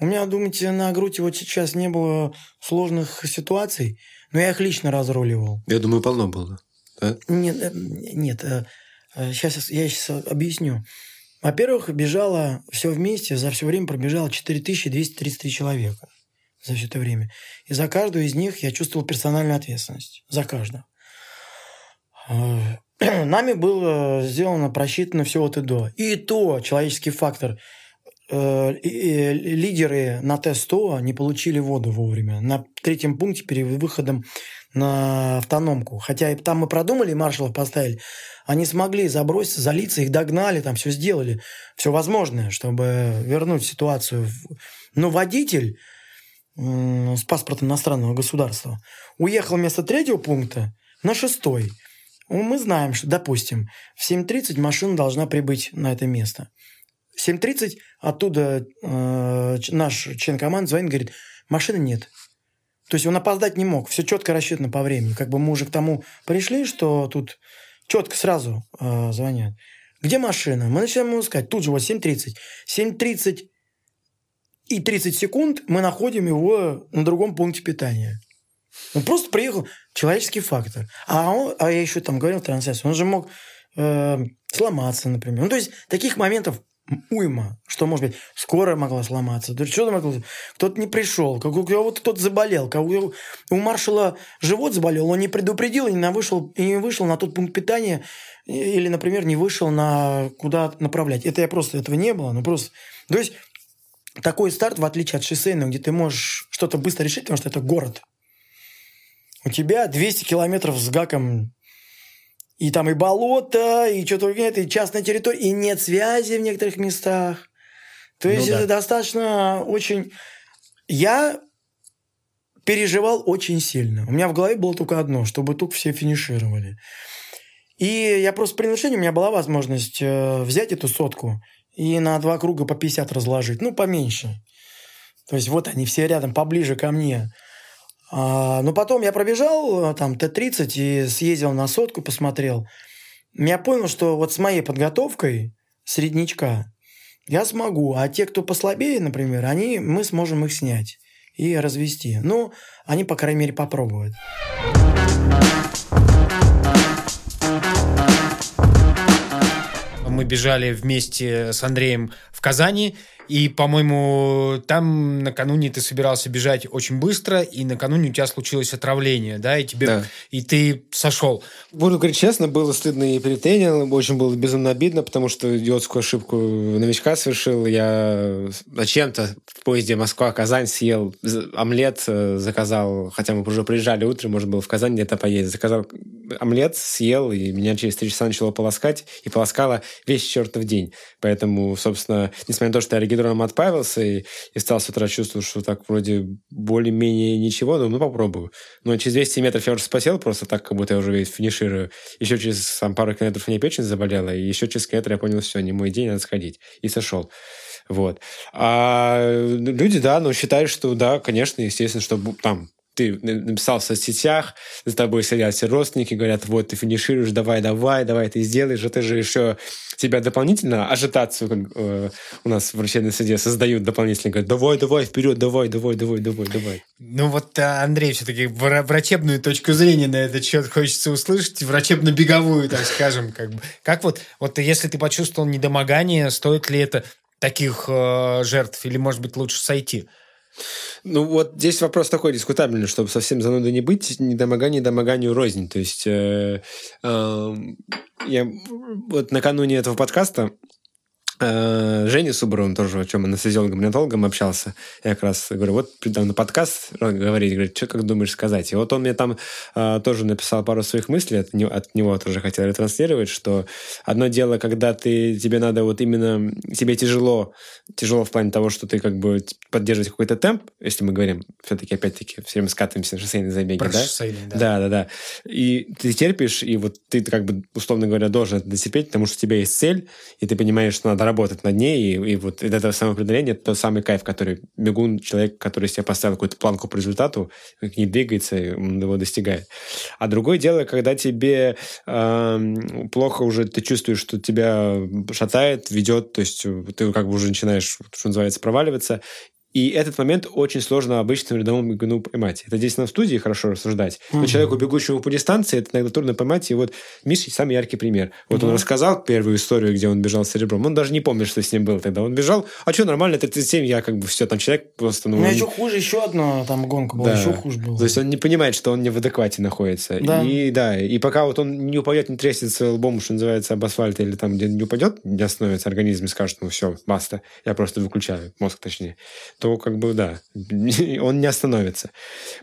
Speaker 3: У меня, думаете, на грудь вот сейчас не было сложных ситуаций? Но я их лично разруливал.
Speaker 2: Я думаю, полно было. Да?
Speaker 3: Нет, э, нет, сейчас я сейчас объясню. Во-первых, бежало все вместе, за все время пробежало 4233 человека за все это время. И за каждую из них я чувствовал персональную ответственность. За каждого. Нами было сделано, просчитано все от и до. И то человеческий фактор. Э, лидеры на Т-100 не получили воду вовремя. На третьем пункте перед выходом на автономку. Хотя там мы продумали, маршалов поставили. Они смогли заброситься, залиться, их догнали, там все сделали. Все возможное, чтобы вернуть ситуацию. Но водитель с паспортом иностранного государства уехал вместо третьего пункта на шестой. Ну, мы знаем, что, допустим, в 7.30 машина должна прибыть на это место. В 7.30 оттуда э, наш член команды звонит, говорит, машины нет. То есть он опоздать не мог, все четко рассчитано по времени. Как бы мы уже к тому пришли, что тут четко сразу э, звонят. Где машина? Мы начинаем ему искать. Тут же вот 7.30. 7.30 и 30 секунд мы находим его на другом пункте питания. Он просто приехал. Человеческий фактор. А, он, а я еще там говорил в трансляции, он же мог э, сломаться, например. Ну, то есть, таких моментов уйма, что, может быть, скорая могла сломаться, да что могло... кто-то не пришел, кого-то кто-то заболел, кого у маршала живот заболел, он не предупредил и не вышел, и не вышел на тот пункт питания или, например, не вышел на куда направлять. Это я просто, этого не было, ну просто... То есть, такой старт, в отличие от шоссейного, где ты можешь что-то быстро решить, потому что это город – у тебя 200 километров с гаком и там и болото, и что только нет, и частная территория, и нет связи в некоторых местах. То есть ну, да. это достаточно очень... Я переживал очень сильно. У меня в голове было только одно, чтобы тут все финишировали. И я просто при нарушении у меня была возможность э, взять эту сотку и на два круга по 50 разложить. Ну, поменьше. То есть вот они все рядом, поближе ко мне. А, но потом я пробежал э, там Т-30 и съездил на сотку, посмотрел. Я понял, что вот с моей подготовкой среднячка я смогу, а те, кто послабее, например, они, мы сможем их снять и развести. Ну, они, по крайней мере, попробуют.
Speaker 1: Мы бежали вместе с Андреем в Казани, и, по-моему, там накануне ты собирался бежать очень быстро, и накануне у тебя случилось отравление, да, и тебе да. и ты сошел.
Speaker 2: Буду говорить честно, было стыдно и перед тренером, очень было безумно обидно, потому что идиотскую ошибку новичка совершил. Я зачем-то в поезде Москва-Казань съел омлет, э, заказал, хотя мы уже приезжали утром, можно было в Казань где-то поесть, заказал омлет, съел, и меня через три часа начало полоскать, и полоскало весь чертов день. Поэтому, собственно, несмотря на то, что я гидроном отправился и, и стал с утра чувствовать, что так вроде более-менее ничего, ну, ну попробую. Но через 200 метров я уже спасел, просто так, как будто я уже финиширую. Еще через сам пару километров меня печень заболела, и еще через километр я понял, все, не мой день, надо сходить. И сошел. Вот. А люди, да, ну, считают, что да, конечно, естественно, что там ты написал в соцсетях, за тобой сидят все родственники, говорят, вот, ты финишируешь, давай, давай, давай, ты сделаешь, это же еще тебя дополнительно, ажитацию, как э, у нас в врачебной суде создают дополнительно, говорят, давай, давай, вперед, давай, давай, давай, давай, давай.
Speaker 1: Ну вот, э, Андрей, все-таки врачебную точку зрения на этот счет хочется услышать, врачебно-беговую, так скажем, как бы. Как вот, вот если ты почувствовал недомогание, стоит ли это таких э, жертв, или, может быть, лучше сойти?
Speaker 2: Ну, вот здесь вопрос такой дискутабельный, чтобы совсем занудой не быть, недомогание домоганию рознь. То есть э, э, я вот накануне этого подкаста Женя Субаровым тоже, о чем он с гомонатологом общался. Я как раз говорю, вот придам на подкаст говорить, говорит, что как думаешь сказать? И вот он мне там э, тоже написал пару своих мыслей, от, него, от него тоже хотел ретранслировать, что одно дело, когда ты, тебе надо вот именно, тебе тяжело, тяжело в плане того, что ты как бы поддерживать какой-то темп, если мы говорим, все-таки опять-таки все время скатываемся на шоссейные забеги, Про да? Шоссейные, да? Да, да, да. И ты терпишь, и вот ты как бы, условно говоря, должен это дотерпеть, потому что у тебя есть цель, и ты понимаешь, что надо работать над ней, и, и вот это самоопределение, это тот самый кайф, который бегун, человек, который себе поставил какую-то планку по результату, к ней двигается, и он его достигает. А другое дело, когда тебе э, плохо уже, ты чувствуешь, что тебя шатает, ведет, то есть ты как бы уже начинаешь, что называется, проваливаться, И этот момент очень сложно обычному рядовому бегуну поймать. Это здесь на студии хорошо рассуждать. Но угу. человеку, бегущему по дистанции, это иногда трудно поймать. И вот Миша самый яркий пример. Вот угу. он рассказал первую историю, где он бежал с ребром. Он даже не помнит, что с ним было тогда. Он бежал, а что, нормально, 37, я как бы все, там человек просто...
Speaker 3: Ну,
Speaker 2: ну он...
Speaker 3: еще хуже, еще одна там гонка была, да. еще хуже было.
Speaker 2: То есть он не понимает, что он не в адеквате находится. Да. И да, и пока вот он не упадет, не треснется лбом, что называется, об асфальт или там где не упадет, не остановится организм и скажет, ну все, баста, я просто выключаю, мозг точнее, то как бы да, он не остановится.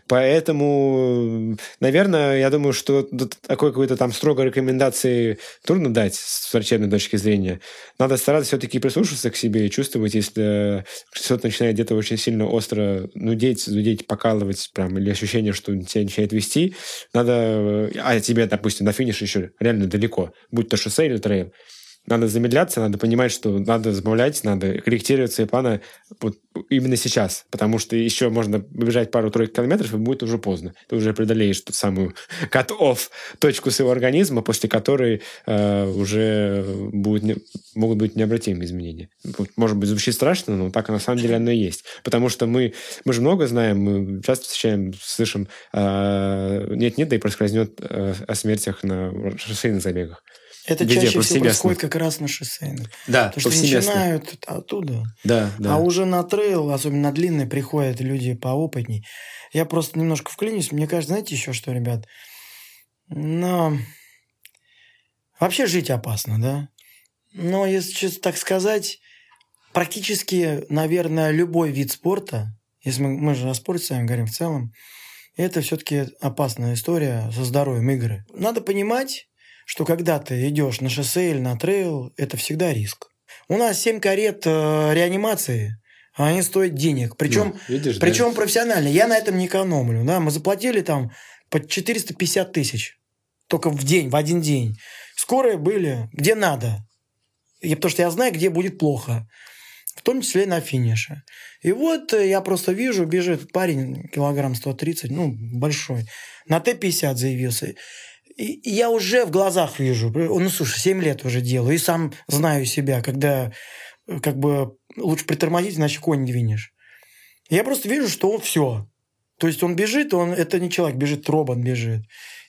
Speaker 2: Поэтому, наверное, я думаю, что такой какой-то там строгой рекомендации трудно дать с врачебной точки зрения. Надо стараться все-таки прислушиваться к себе и чувствовать, если что-то начинает где-то очень сильно остро нудеть, зудеть, покалывать, прям, или ощущение, что тебя начинает вести, надо... А тебе, допустим, на финише еще реально далеко, будь то шоссе или трейл, надо замедляться, надо понимать, что надо сбавлять, надо корректировать свои планы вот именно сейчас, потому что еще можно бежать пару-тройку километров, и будет уже поздно. Ты уже преодолеешь ту самую cut-off точку своего организма, после которой э, уже будет не, могут быть необратимые изменения. Может быть, звучит страшно, но так на самом деле оно и есть. Потому что мы, мы же много знаем, мы часто встречаем, слышим, э, нет-нет, да и проскользнет э, о смертях на шоссейных забегах.
Speaker 3: Это Везде, чаще всего происходит как раз на шоссейных.
Speaker 2: Да,
Speaker 3: Потому что начинают оттуда.
Speaker 2: Да, да.
Speaker 3: А уже на трейл, особенно на длинный, приходят люди поопытней. Я просто немножко вклинюсь. Мне кажется, знаете еще что, ребят? Но... Вообще жить опасно, да? Но, если честно так сказать, практически, наверное, любой вид спорта, если мы, мы же о спорте с вами говорим в целом, это все-таки опасная история со здоровьем игры. Надо понимать, что когда ты идешь на шоссе или на трейл, это всегда риск. У нас 7 карет э, реанимации, а они стоят денег. Причем, ну, видишь, причем да. профессионально. Я на этом не экономлю. Да? Мы заплатили там по 450 тысяч. Только в день, в один день. Скорые были где надо. И потому что я знаю, где будет плохо. В том числе на финише. И вот э, я просто вижу, бежит парень килограмм 130, ну, большой. На Т-50 заявился. И я уже в глазах вижу, ну, слушай, 7 лет уже делаю, и сам знаю себя, когда э, как бы лучше притормозить, иначе конь двинешь. Я просто вижу, что он все. То есть он бежит, он это не человек бежит, робот бежит.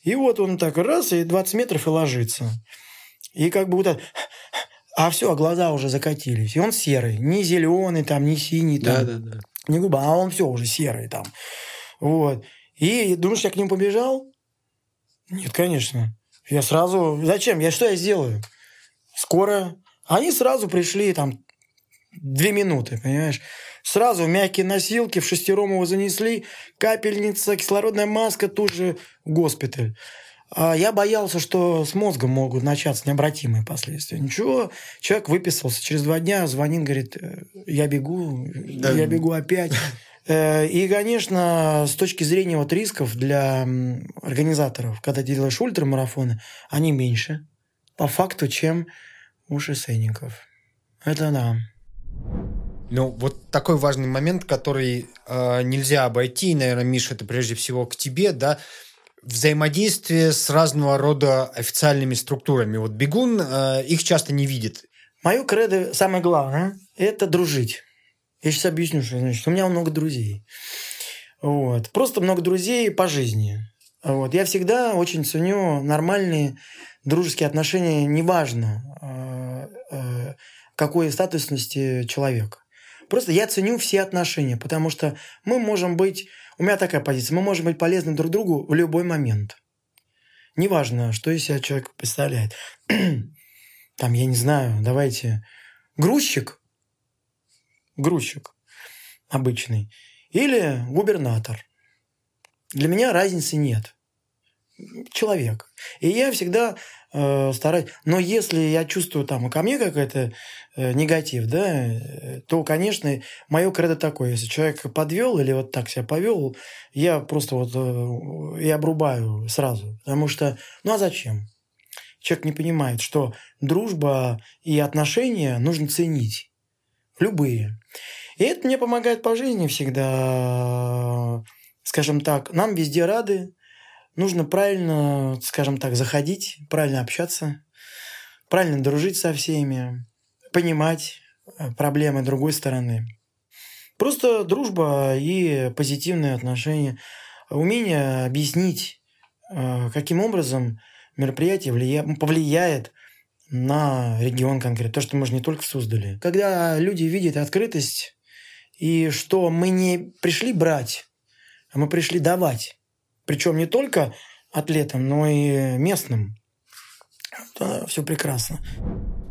Speaker 3: И вот он так раз, и 20 метров и ложится. И как бы вот это... А все, а глаза уже закатились. И он серый. Не зеленый, там, не синий, там, да, да, да. не губа, а он все уже серый там. Вот. И думаешь, я к нему побежал? Нет, конечно. Я сразу... Зачем? Я что я сделаю? Скоро. Они сразу пришли, там, две минуты, понимаешь? Сразу мягкие носилки, в шестером его занесли, капельница, кислородная маска, тут же госпиталь. А я боялся, что с мозгом могут начаться необратимые последствия. Ничего, человек выписался. Через два дня звонит, говорит, «Э, я бегу, да. я бегу опять. Э, и, конечно, с точки зрения вот рисков для организаторов, когда делаешь ультрамарафоны, они меньше по факту, чем у шоссейников. Это да.
Speaker 1: Ну, вот такой важный момент, который э, нельзя обойти, наверное, Миша, это прежде всего к тебе, да, взаимодействие с разного рода официальными структурами. Вот бегун э, их часто не видит.
Speaker 3: Мое кредо, самое главное, это дружить. Я сейчас объясню, что значит. У меня много друзей. Вот. Просто много друзей по жизни. Вот. Я всегда очень ценю нормальные дружеские отношения, неважно, э, э, какой статусности человека. Просто я ценю все отношения, потому что мы можем быть, у меня такая позиция, мы можем быть полезны друг другу в любой момент. Неважно, что из себя человек представляет. Там, я не знаю, давайте, грузчик грузчик обычный, или губернатор. Для меня разницы нет. Человек. И я всегда э, стараюсь... Но если я чувствую там ко мне какой-то э, негатив, да, то, конечно, мое кредо такое. Если человек подвел или вот так себя повел, я просто вот э, и обрубаю сразу. Потому что... Ну а зачем? Человек не понимает, что дружба и отношения нужно ценить. Любые. И это мне помогает по жизни всегда. Скажем так, нам везде рады. Нужно правильно, скажем так, заходить, правильно общаться, правильно дружить со всеми, понимать э, проблемы другой стороны. Просто дружба и позитивные отношения. Умение объяснить, э, каким образом мероприятие влия... повлияет на регион конкретно. То, что мы же не только создали. Когда люди видят открытость, и что мы не пришли брать, а мы пришли давать. Причем не только атлетам, но и местным. Да, все прекрасно.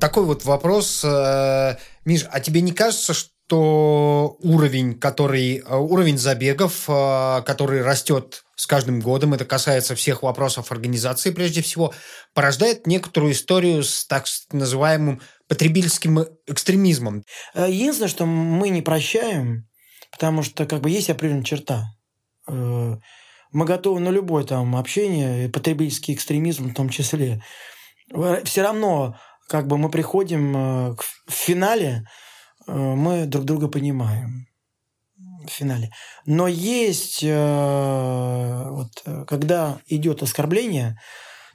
Speaker 1: Такой вот вопрос, э, Миш, а тебе не кажется, что уровень, который, э, уровень забегов, э, который растет с каждым годом, это касается всех вопросов организации прежде всего, порождает некоторую историю с так называемым потребительским экстремизмом?
Speaker 3: Единственное, что мы не прощаем, потому что как бы есть определенная черта мы готовы на любое там общение, потребительский экстремизм в том числе. Все равно, как бы мы приходим э, к финале, э, мы друг друга понимаем в финале. Но есть, э, вот, когда идет оскорбление,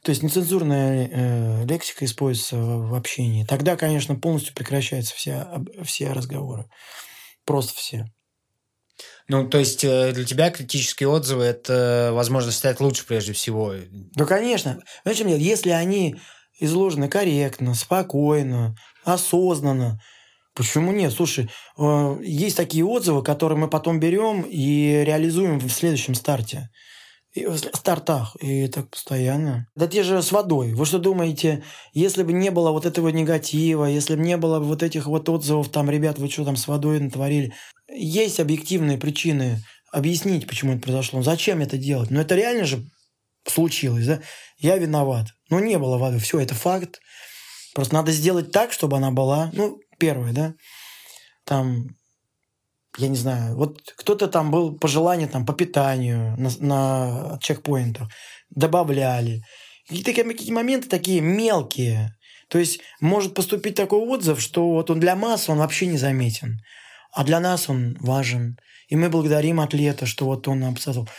Speaker 3: то есть нецензурная лексика используется в общении, тогда, конечно, полностью прекращаются все, все разговоры. Просто все.
Speaker 1: Ну, то есть э, для тебя критические отзывы – это возможность стать лучше прежде всего?
Speaker 3: Да, конечно. Нет, если они изложены корректно, спокойно, осознанно, Почему нет? Слушай, э, есть такие отзывы, которые мы потом берем и реализуем в следующем старте. в стартах. И так постоянно. Да те же с водой. Вы что думаете, если бы не было вот этого негатива, если бы не было вот этих вот отзывов, там, ребят, вы что там с водой натворили, есть объективные причины объяснить, почему это произошло. Зачем это делать? Но это реально же случилось, да? Я виноват. Но не было воды. Все, это факт. Просто надо сделать так, чтобы она была. Ну, первое, да? Там, я не знаю, вот кто-то там был пожелание там по питанию на, на чекпоинтах. Добавляли. И такие, какие моменты такие мелкие. То есть может поступить такой отзыв, что вот он для массы он вообще не заметен. А для нас он важен. И мы благодарим атлета, что вот он нам посоветовал.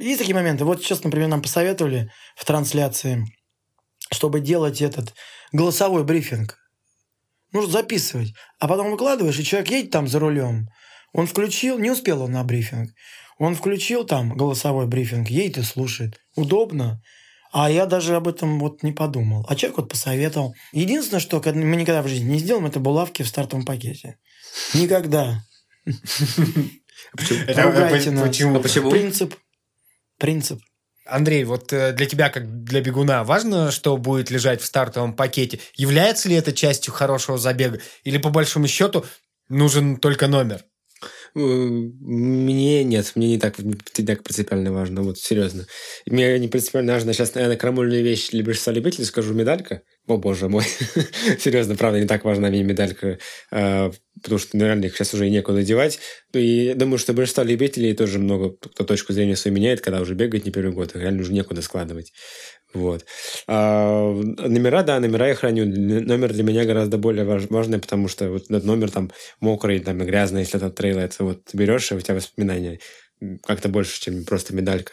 Speaker 3: Есть такие моменты. Вот сейчас, например, нам посоветовали в трансляции, чтобы делать этот голосовой брифинг. Нужно записывать. А потом выкладываешь, и человек едет там за рулем. Он включил, не успел он на брифинг. Он включил там голосовой брифинг, едет и слушает. Удобно. А я даже об этом вот не подумал. А человек вот посоветовал. Единственное, что мы никогда в жизни не сделаем, это булавки в стартовом пакете. Никогда.
Speaker 1: Почему?
Speaker 3: Почему? Принцип. Принцип.
Speaker 1: Андрей, вот э, для тебя, как для бегуна, важно, что будет лежать в стартовом пакете? Является ли это частью хорошего забега? Или, по большому счету, нужен только номер?
Speaker 2: Мне нет, мне не так, не так принципиально важно, вот серьезно. Мне не принципиально важно, сейчас, наверное, крамольную вещь для большинства любителей скажу, медалька. О, боже мой. серьезно, правда, не так важна мне медалька, а, потому что, наверное, их сейчас уже и некуда девать. И думаю, что большинство любителей тоже много кто точку зрения свою меняет, когда уже бегает не первый год, их реально уже некуда складывать. Вот. А, номера, да, номера я храню. Номер для меня гораздо более важный, потому что вот этот номер там мокрый, там и грязный, если это трейл, это вот берешь, и у тебя воспоминания как-то больше, чем просто медалька.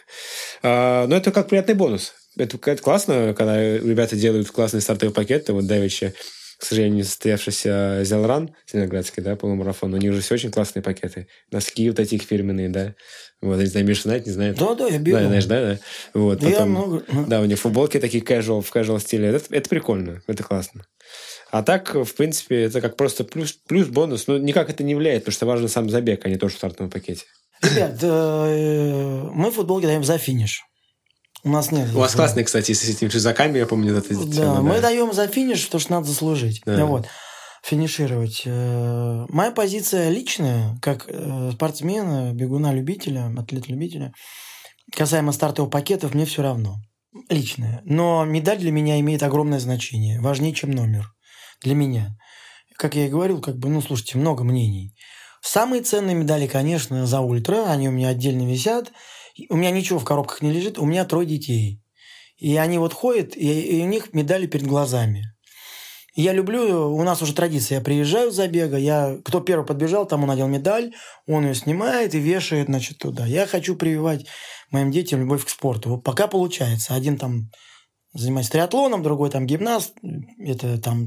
Speaker 2: А, но это как приятный бонус. Это, это классно, когда ребята делают классные стартовые пакеты. Вот Давича к сожалению, не состоявшийся Зелран, Зеленоградский, да, полумарафон, у них же все очень классные пакеты. Носки вот таких фирменные, да. Вот, не знаю, Миша знает, не знает?
Speaker 3: Да, да, я беру.
Speaker 2: Да, знаешь, да, да. Вот,
Speaker 3: потом, я много...
Speaker 2: Да, у них футболки такие casual, в casual стиле. Это, это прикольно, это классно. А так, в принципе, это как просто плюс, плюс бонус. Но никак это не влияет, потому что важно сам забег, а не то, что в стартовом пакете.
Speaker 3: Ребят, э, мы футболки даем за финиш. У нас нет.
Speaker 2: У вас классные, кстати, с этими чужаками, я помню, это
Speaker 3: Да, мы да. даем за финиш, то, что надо заслужить. Да. Вот. Финишировать. Э, моя позиция личная, как э, спортсмена, бегуна-любителя, атлета-любителя, касаемо стартовых пакетов, мне все равно. Личная. Но медаль для меня имеет огромное значение. Важнее, чем номер. Для меня. Как я и говорил, как бы, ну, слушайте, много мнений. Самые ценные медали, конечно, за ультра. Они у меня отдельно висят. У меня ничего в коробках не лежит, у меня трое детей. И они вот ходят, и, у них медали перед глазами. я люблю, у нас уже традиция, я приезжаю с забега, я, кто первый подбежал, тому надел медаль, он ее снимает и вешает, значит, туда. Я хочу прививать моим детям любовь к спорту. Вот пока получается. Один там занимается триатлоном, другой там гимнаст, это там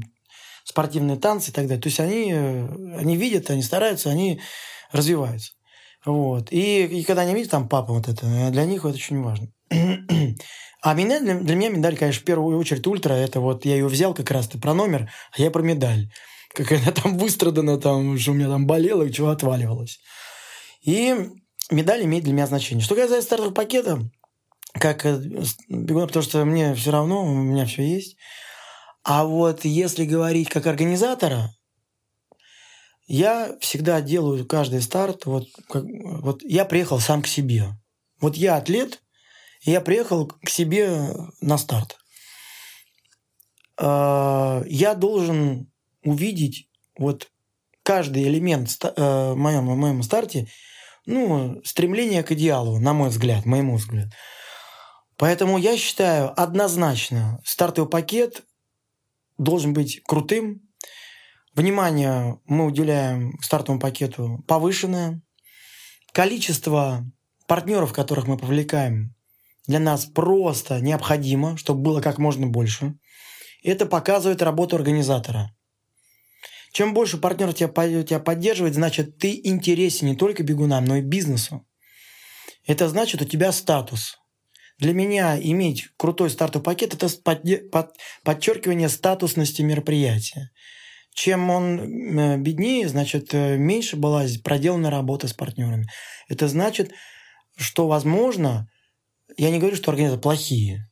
Speaker 3: спортивные танцы и так далее. То есть они, они видят, они стараются, они развиваются. Вот. И, и когда они видят там папа вот это, э, для них это очень важно. А медаль, для, для меня медаль, конечно, в первую очередь ультра, это вот я ее взял как раз, ты про номер, а я про медаль. Как она там выстрадана, там, что у меня там болело и чего отваливалось. И медаль имеет для меня значение. Что касается стартового пакета, как э, бегун, потому что мне все равно, у меня все есть. А вот если говорить как организатора, я всегда делаю каждый старт, вот, как, вот я приехал сам к себе. Вот я атлет, и я приехал к себе на старт. А, я должен увидеть вот каждый элемент в моем, в моем старте, ну, стремление к идеалу, на мой взгляд, моему взгляду. Поэтому я считаю однозначно, стартовый пакет должен быть крутым. Внимание мы уделяем стартовому пакету повышенное. Количество партнеров, которых мы повлекаем, для нас просто необходимо, чтобы было как можно больше. Это показывает работу организатора. Чем больше партнеров тебя, тебя поддерживает, значит, ты интересен не только бегунам, но и бизнесу. Это значит, у тебя статус – для меня иметь крутой стартовый пакет – это подчеркивание статусности мероприятия. Чем он э, беднее, значит, э, меньше была проделана работа с партнерами. Это значит, что, возможно, я не говорю, что организаторы плохие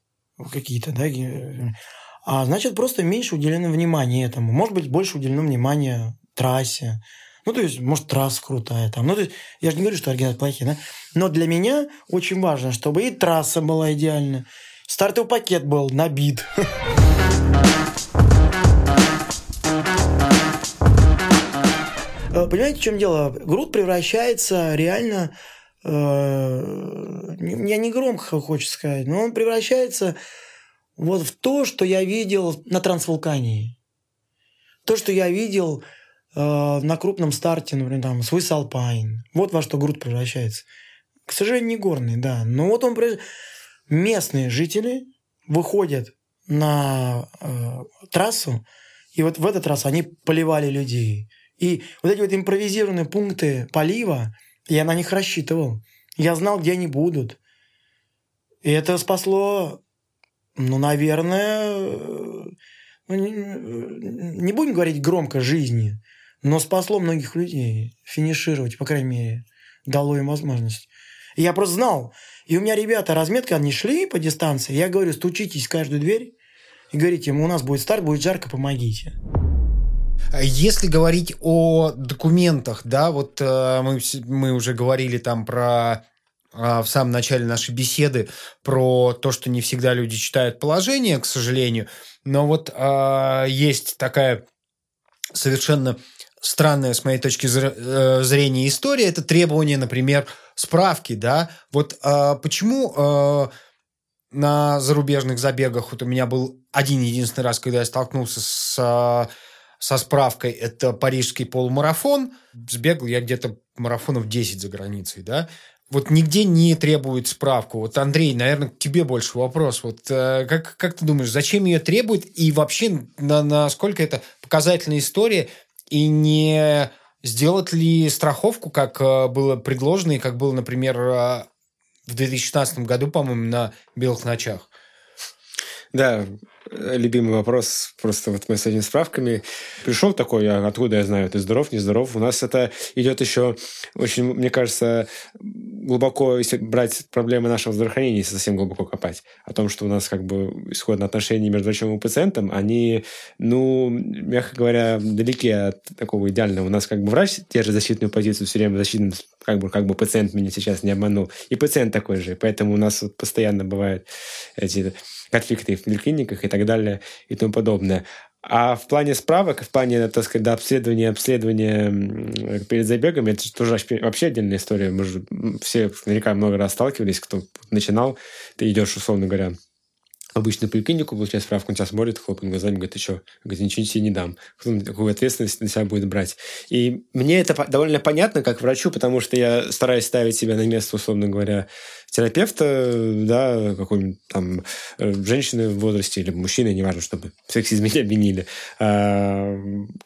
Speaker 3: какие-то, да, а значит, просто меньше уделено внимания этому. Может быть, больше уделено внимания трассе, ну, то есть, может, трасса крутая там. Ну, то есть, я же не говорю, что организаторы плохие, да? Но для меня очень важно, чтобы и трасса была идеальна, стартовый пакет был набит. понимаете, в чем дело? Груд превращается реально, э, я не громко хочу сказать, но он превращается вот в то, что я видел на Трансвулкании. То, что я видел Э, на крупном старте, например, там, Swiss Alpine. Вот во что груд превращается. К сожалению, не горный, да. Но вот он... Местные жители выходят на э, трассу, и вот в этот раз они поливали людей. И вот эти вот импровизированные пункты полива, я на них рассчитывал. Я знал, где они будут. И это спасло, ну, наверное, ну, не будем говорить громко жизни, но спасло многих людей финишировать, по крайней мере, дало им возможность. И я просто знал. И у меня ребята, разметка, они шли по дистанции. Я говорю, стучитесь в каждую дверь и говорите, у нас будет старт, будет жарко, помогите.
Speaker 1: Если говорить о документах, да, вот э, мы, мы уже говорили там про э, в самом начале нашей беседы про то, что не всегда люди читают положение, к сожалению, но вот э, есть такая совершенно странная, с моей точки э, зрения, история, это требование, например, справки, да. Вот э, почему э, на зарубежных забегах, вот у меня был один единственный раз, когда я столкнулся с, э, со справкой, это парижский полумарафон, сбегал я где-то марафонов 10 за границей, да, вот нигде не требует справку. Вот, Андрей, наверное, к тебе больше вопрос. Вот э, как, как ты думаешь, зачем ее требует и вообще на, насколько это показательная история и не сделать ли страховку, как э, было предложено, и как было, например, э, в 2016 году, по-моему, на «Белых ночах».
Speaker 2: Да, любимый вопрос, просто вот мы с этими справками. Пришел такой, я, откуда я знаю, ты здоров, не здоров. У нас это идет еще очень, мне кажется, глубоко, если брать проблемы нашего здравоохранения, если совсем глубоко копать, о том, что у нас как бы исходные отношения между врачом и пациентом, они, ну, мягко говоря, далеки от такого идеального. У нас как бы врач держит защитную позицию все время защитным, как бы, как бы пациент меня сейчас не обманул. И пациент такой же. Поэтому у нас вот постоянно бывают эти конфликты в поликлиниках и так далее и тому подобное. А в плане справок, в плане, так сказать, да, обследования, обследования перед забегами, это тоже вообще отдельная история. Мы же все наверняка много раз сталкивались, кто начинал, ты идешь, условно говоря, обычно поликлинику получать справку, он тебя смотрит, хлопает глазами, говорит, ты что? Говорит, ничего себе не дам. Кто такую ответственность на себя будет брать? И мне это довольно понятно, как врачу, потому что я стараюсь ставить себя на место, условно говоря, терапевта, да, какой-нибудь там э, женщины в возрасте или мужчины, неважно, чтобы в сексизме не обвинили, а,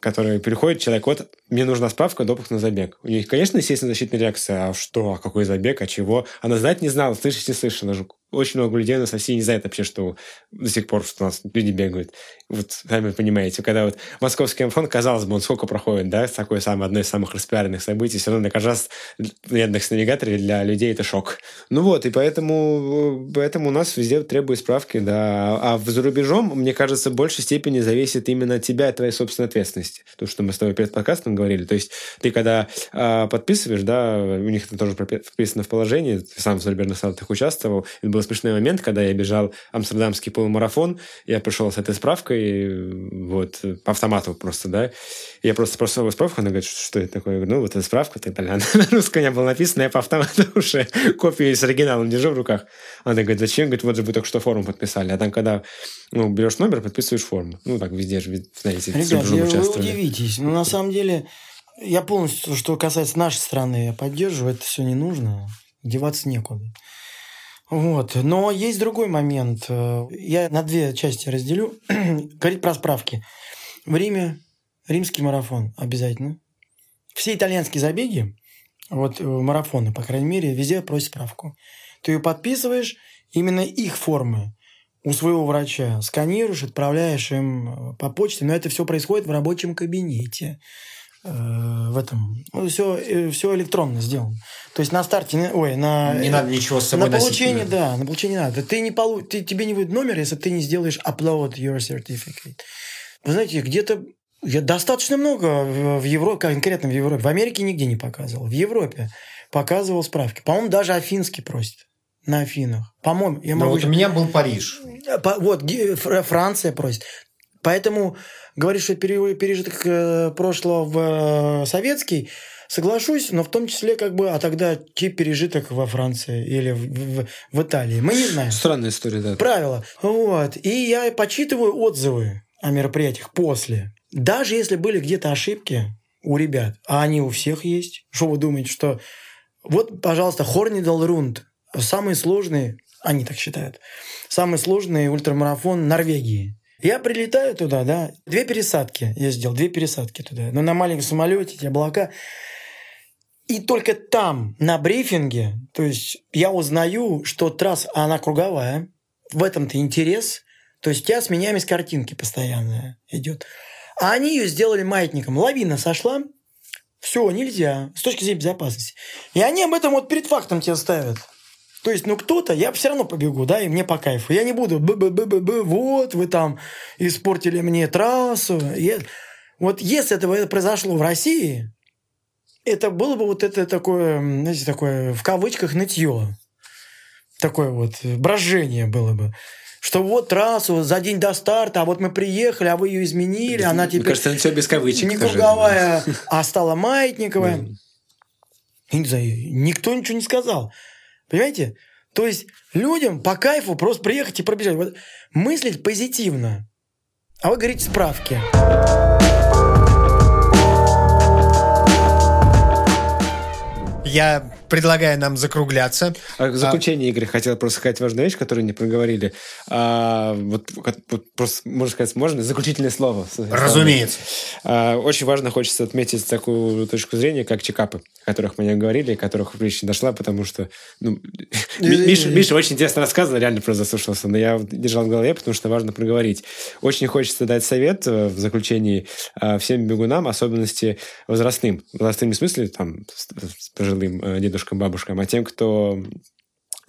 Speaker 2: который приходит, человек, вот, мне нужна справка, допуск на забег. У них, конечно, естественно, защитная реакция, а что, а какой забег, а чего? Она знать не знала, слышать не слышала очень много людей на России не знает вообще, что до сих пор что у нас люди бегают. Вот сами понимаете, когда вот московский марафон, казалось бы, он сколько проходит, да, такое самое, одно из самых распиаренных событий, все равно каждый раз на Яндекс навигаторе для людей это шок. Ну вот, и поэтому, поэтому у нас везде требуют справки, да. А за рубежом, мне кажется, в большей степени зависит именно от тебя и твоей собственной ответственности. То, что мы с тобой перед подкастом говорили. То есть ты когда э, подписываешь, да, у них это тоже прописано в положении, ты сам в зарубежных стартах участвовал, это было смешной момент, когда я бежал амстердамский полумарафон, я пришел с этой справкой, вот, по автомату просто, да, я просто спросил справку, она говорит, что это такое? Я говорю, ну, вот эта справка, так далее. На русском меня было написано, я по автомату уже копию с оригиналом держу в руках. Она говорит, зачем? Говорит, вот же вы только что форму подписали. А там, когда ну, берешь номер, подписываешь форму. Ну, так везде же, знаете,
Speaker 3: Ребят, вы удивитесь. Но на самом деле, я полностью, что касается нашей страны, я поддерживаю, это все не нужно. Деваться некуда. Вот. Но есть другой момент. Я на две части разделю. Говорить про справки. В Риме римский марафон обязательно. Все итальянские забеги, вот э, марафоны, по крайней мере, везде просят справку. Ты ее подписываешь, именно их формы у своего врача сканируешь, отправляешь им э, по почте, но это все происходит в рабочем кабинете э, в этом. Ну, все, все электронно сделано. То есть на старте, ой, на...
Speaker 1: Не надо ничего с собой
Speaker 3: На получение, носить. да, на получение надо. Ты не полу... ты, тебе не будет номер, если ты не сделаешь upload your certificate. Вы знаете, где-то я достаточно много в Европе, конкретно в Европе. В Америке нигде не показывал. В Европе показывал справки. По-моему, даже афинский просит на Афинах. По-моему,
Speaker 1: я могу... вот у меня был Париж.
Speaker 3: Вот, Франция просит. Поэтому говоришь, что пережиток э, прошлого в э, советский, соглашусь, но в том числе как бы, а тогда чей пережиток во Франции или в, в, в Италии? Мы не знаем.
Speaker 2: Странная история, да.
Speaker 3: Правило. Вот. И я почитываю отзывы о мероприятиях после. Даже если были где-то ошибки у ребят, а они у всех есть, что вы думаете, что вот, пожалуйста, Хорнидал Рунд, самый сложный, они так считают, самый сложный ультрамарафон Норвегии. Я прилетаю туда, да, две пересадки я сделал, две пересадки туда, но на маленьком самолете, эти облака. И только там, на брифинге, то есть я узнаю, что трасса, она круговая, в этом-то интерес, то есть у тебя сменяемость картинки постоянная идет. А они ее сделали маятником. Лавина сошла, все, нельзя, с точки зрения безопасности. И они об этом вот перед фактом тебя ставят. То есть, ну кто-то, я все равно побегу, да, и мне по кайфу. Я не буду, б б б б б вот вы там испортили мне трассу. Я... Вот если это произошло в России, это было бы вот это такое, знаете, такое в кавычках нытье. Такое вот брожение было бы что вот трассу за день до старта, а вот мы приехали, а вы ее изменили, она теперь... Мне
Speaker 2: кажется, все без кавычек.
Speaker 3: Не круговая, а стала маятниковая. Я не знаю, никто ничего не сказал. Понимаете? То есть людям по кайфу просто приехать и пробежать. Вот мыслить позитивно. А вы говорите справки.
Speaker 1: Я предлагаю нам закругляться.
Speaker 2: А в заключение, а... Игорь, хотел просто сказать важную вещь, которую не проговорили. А, вот, вот просто, можно сказать, можно заключительное слово?
Speaker 1: Разумеется.
Speaker 2: А, очень важно, хочется отметить такую точку зрения, как чекапы, о которых мы не говорили, о которых не дошла, потому что ну, Миша, Миша очень интересно рассказывал, реально просто заслушался, но я держал в голове, потому что важно проговорить. Очень хочется дать совет э, в заключении а, всем бегунам, особенности возрастным. Возрастным в смысле там пожилым э, дедушкам, дедушкам, бабушкам, а тем, кто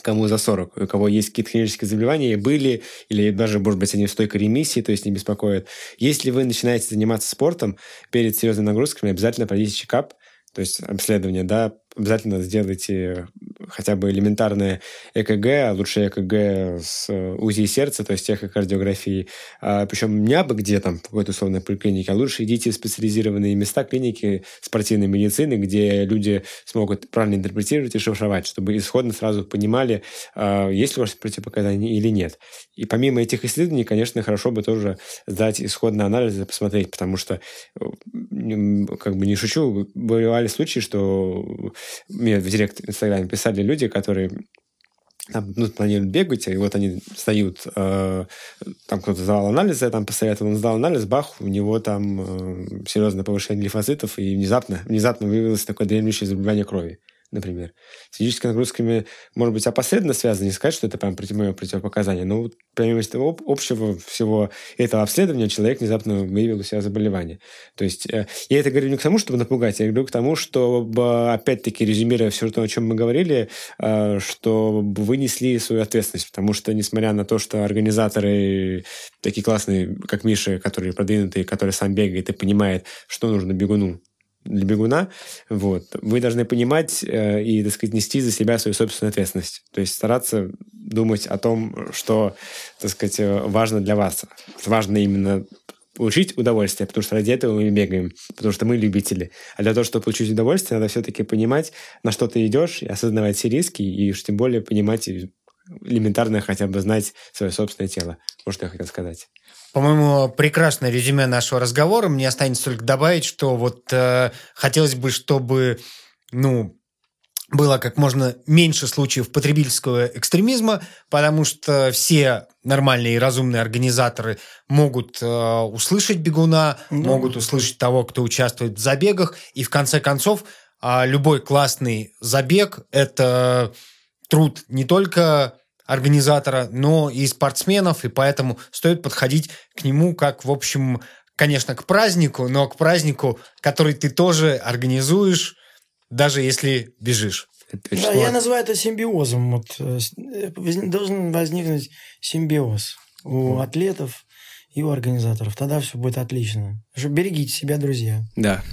Speaker 2: кому за 40, у кого есть какие-то хронические заболевания, были, или даже, может быть, они в стойкой ремиссии, то есть не беспокоят. Если вы начинаете заниматься спортом перед серьезными нагрузками, обязательно пройдите чекап, то есть обследование, да, обязательно сделайте хотя бы элементарное ЭКГ, а лучше ЭКГ с УЗИ сердца, то есть эхокардиографии. А, причем не абы где там, в какой-то условной поликлинике, а лучше идите в специализированные места клиники спортивной медицины, где люди смогут правильно интерпретировать и шифровать, чтобы исходно сразу понимали, а, есть ли у вас противопоказания или нет. И помимо этих исследований, конечно, хорошо бы тоже сдать исходные анализы, посмотреть, потому что, как бы не шучу, бывали случаи, что мне в директ Инстаграме писали люди, которые там, ну, планируют бегать, и вот они сдают, э, там кто-то сдавал анализы, там посоветовал, он сдал анализ, бах, у него там э, серьезное повышение лимфоцитов, и внезапно, внезапно выявилось такое дремлющее заболевание крови например. С физическими нагрузками, может быть, опосредованно связано, не сказать, что это прям мое противопоказание, но помимо этого общего всего этого обследования человек внезапно выявил у себя заболевание. То есть э, я это говорю не к тому, чтобы напугать, я говорю к тому, чтобы, опять-таки, резюмируя все то, о чем мы говорили, э, что вы несли свою ответственность, потому что, несмотря на то, что организаторы такие классные, как Миша, которые продвинутые, который сам бегает и понимает, что нужно бегуну, для бегуна, вот, вы должны понимать э, и, так сказать, нести за себя свою собственную ответственность. То есть стараться думать о том, что, так сказать, э, важно для вас. Важно именно получить удовольствие, потому что ради этого мы бегаем, потому что мы любители. А для того, чтобы получить удовольствие, надо все-таки понимать, на что ты идешь, и осознавать все риски, и уж тем более понимать элементарно хотя бы знать свое собственное тело. Вот что я хотел сказать.
Speaker 1: По-моему, прекрасное резюме нашего разговора. Мне останется только добавить, что вот э, хотелось бы, чтобы, ну, было как можно меньше случаев потребительского экстремизма, потому что все нормальные и разумные организаторы могут э, услышать бегуна, да. могут услышать того, кто участвует в забегах, и в конце концов э, любой классный забег – это труд не только организатора, но и спортсменов, и поэтому стоит подходить к нему как, в общем, конечно, к празднику, но к празднику, который ты тоже организуешь, даже если бежишь.
Speaker 3: Да, я называю это симбиозом. Вот, э, должен возникнуть симбиоз у атлетов и у организаторов. Тогда все будет отлично. Берегите себя, друзья.
Speaker 2: Да.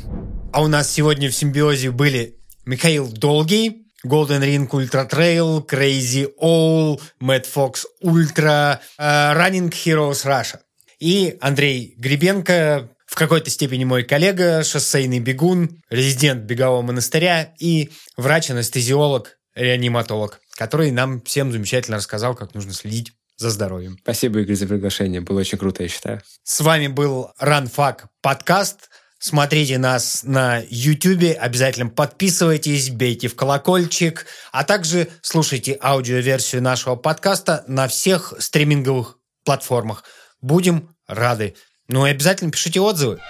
Speaker 1: А у нас сегодня в симбиозе были Михаил Долгий, Golden Ring Ultra Trail, Crazy Owl, Mad Fox Ultra, uh, Running Heroes Russia. И Андрей Гребенко, в какой-то степени мой коллега, шоссейный бегун, резидент бегового монастыря и врач-анестезиолог, реаниматолог, который нам всем замечательно рассказал, как нужно следить за здоровьем.
Speaker 2: Спасибо, Игорь, за приглашение. Было очень круто, я считаю.
Speaker 1: С вами был RunFac подкаст. Смотрите нас на YouTube, обязательно подписывайтесь, бейте в колокольчик, а также слушайте аудиоверсию нашего подкаста на всех стриминговых платформах. Будем рады. Ну и обязательно пишите отзывы.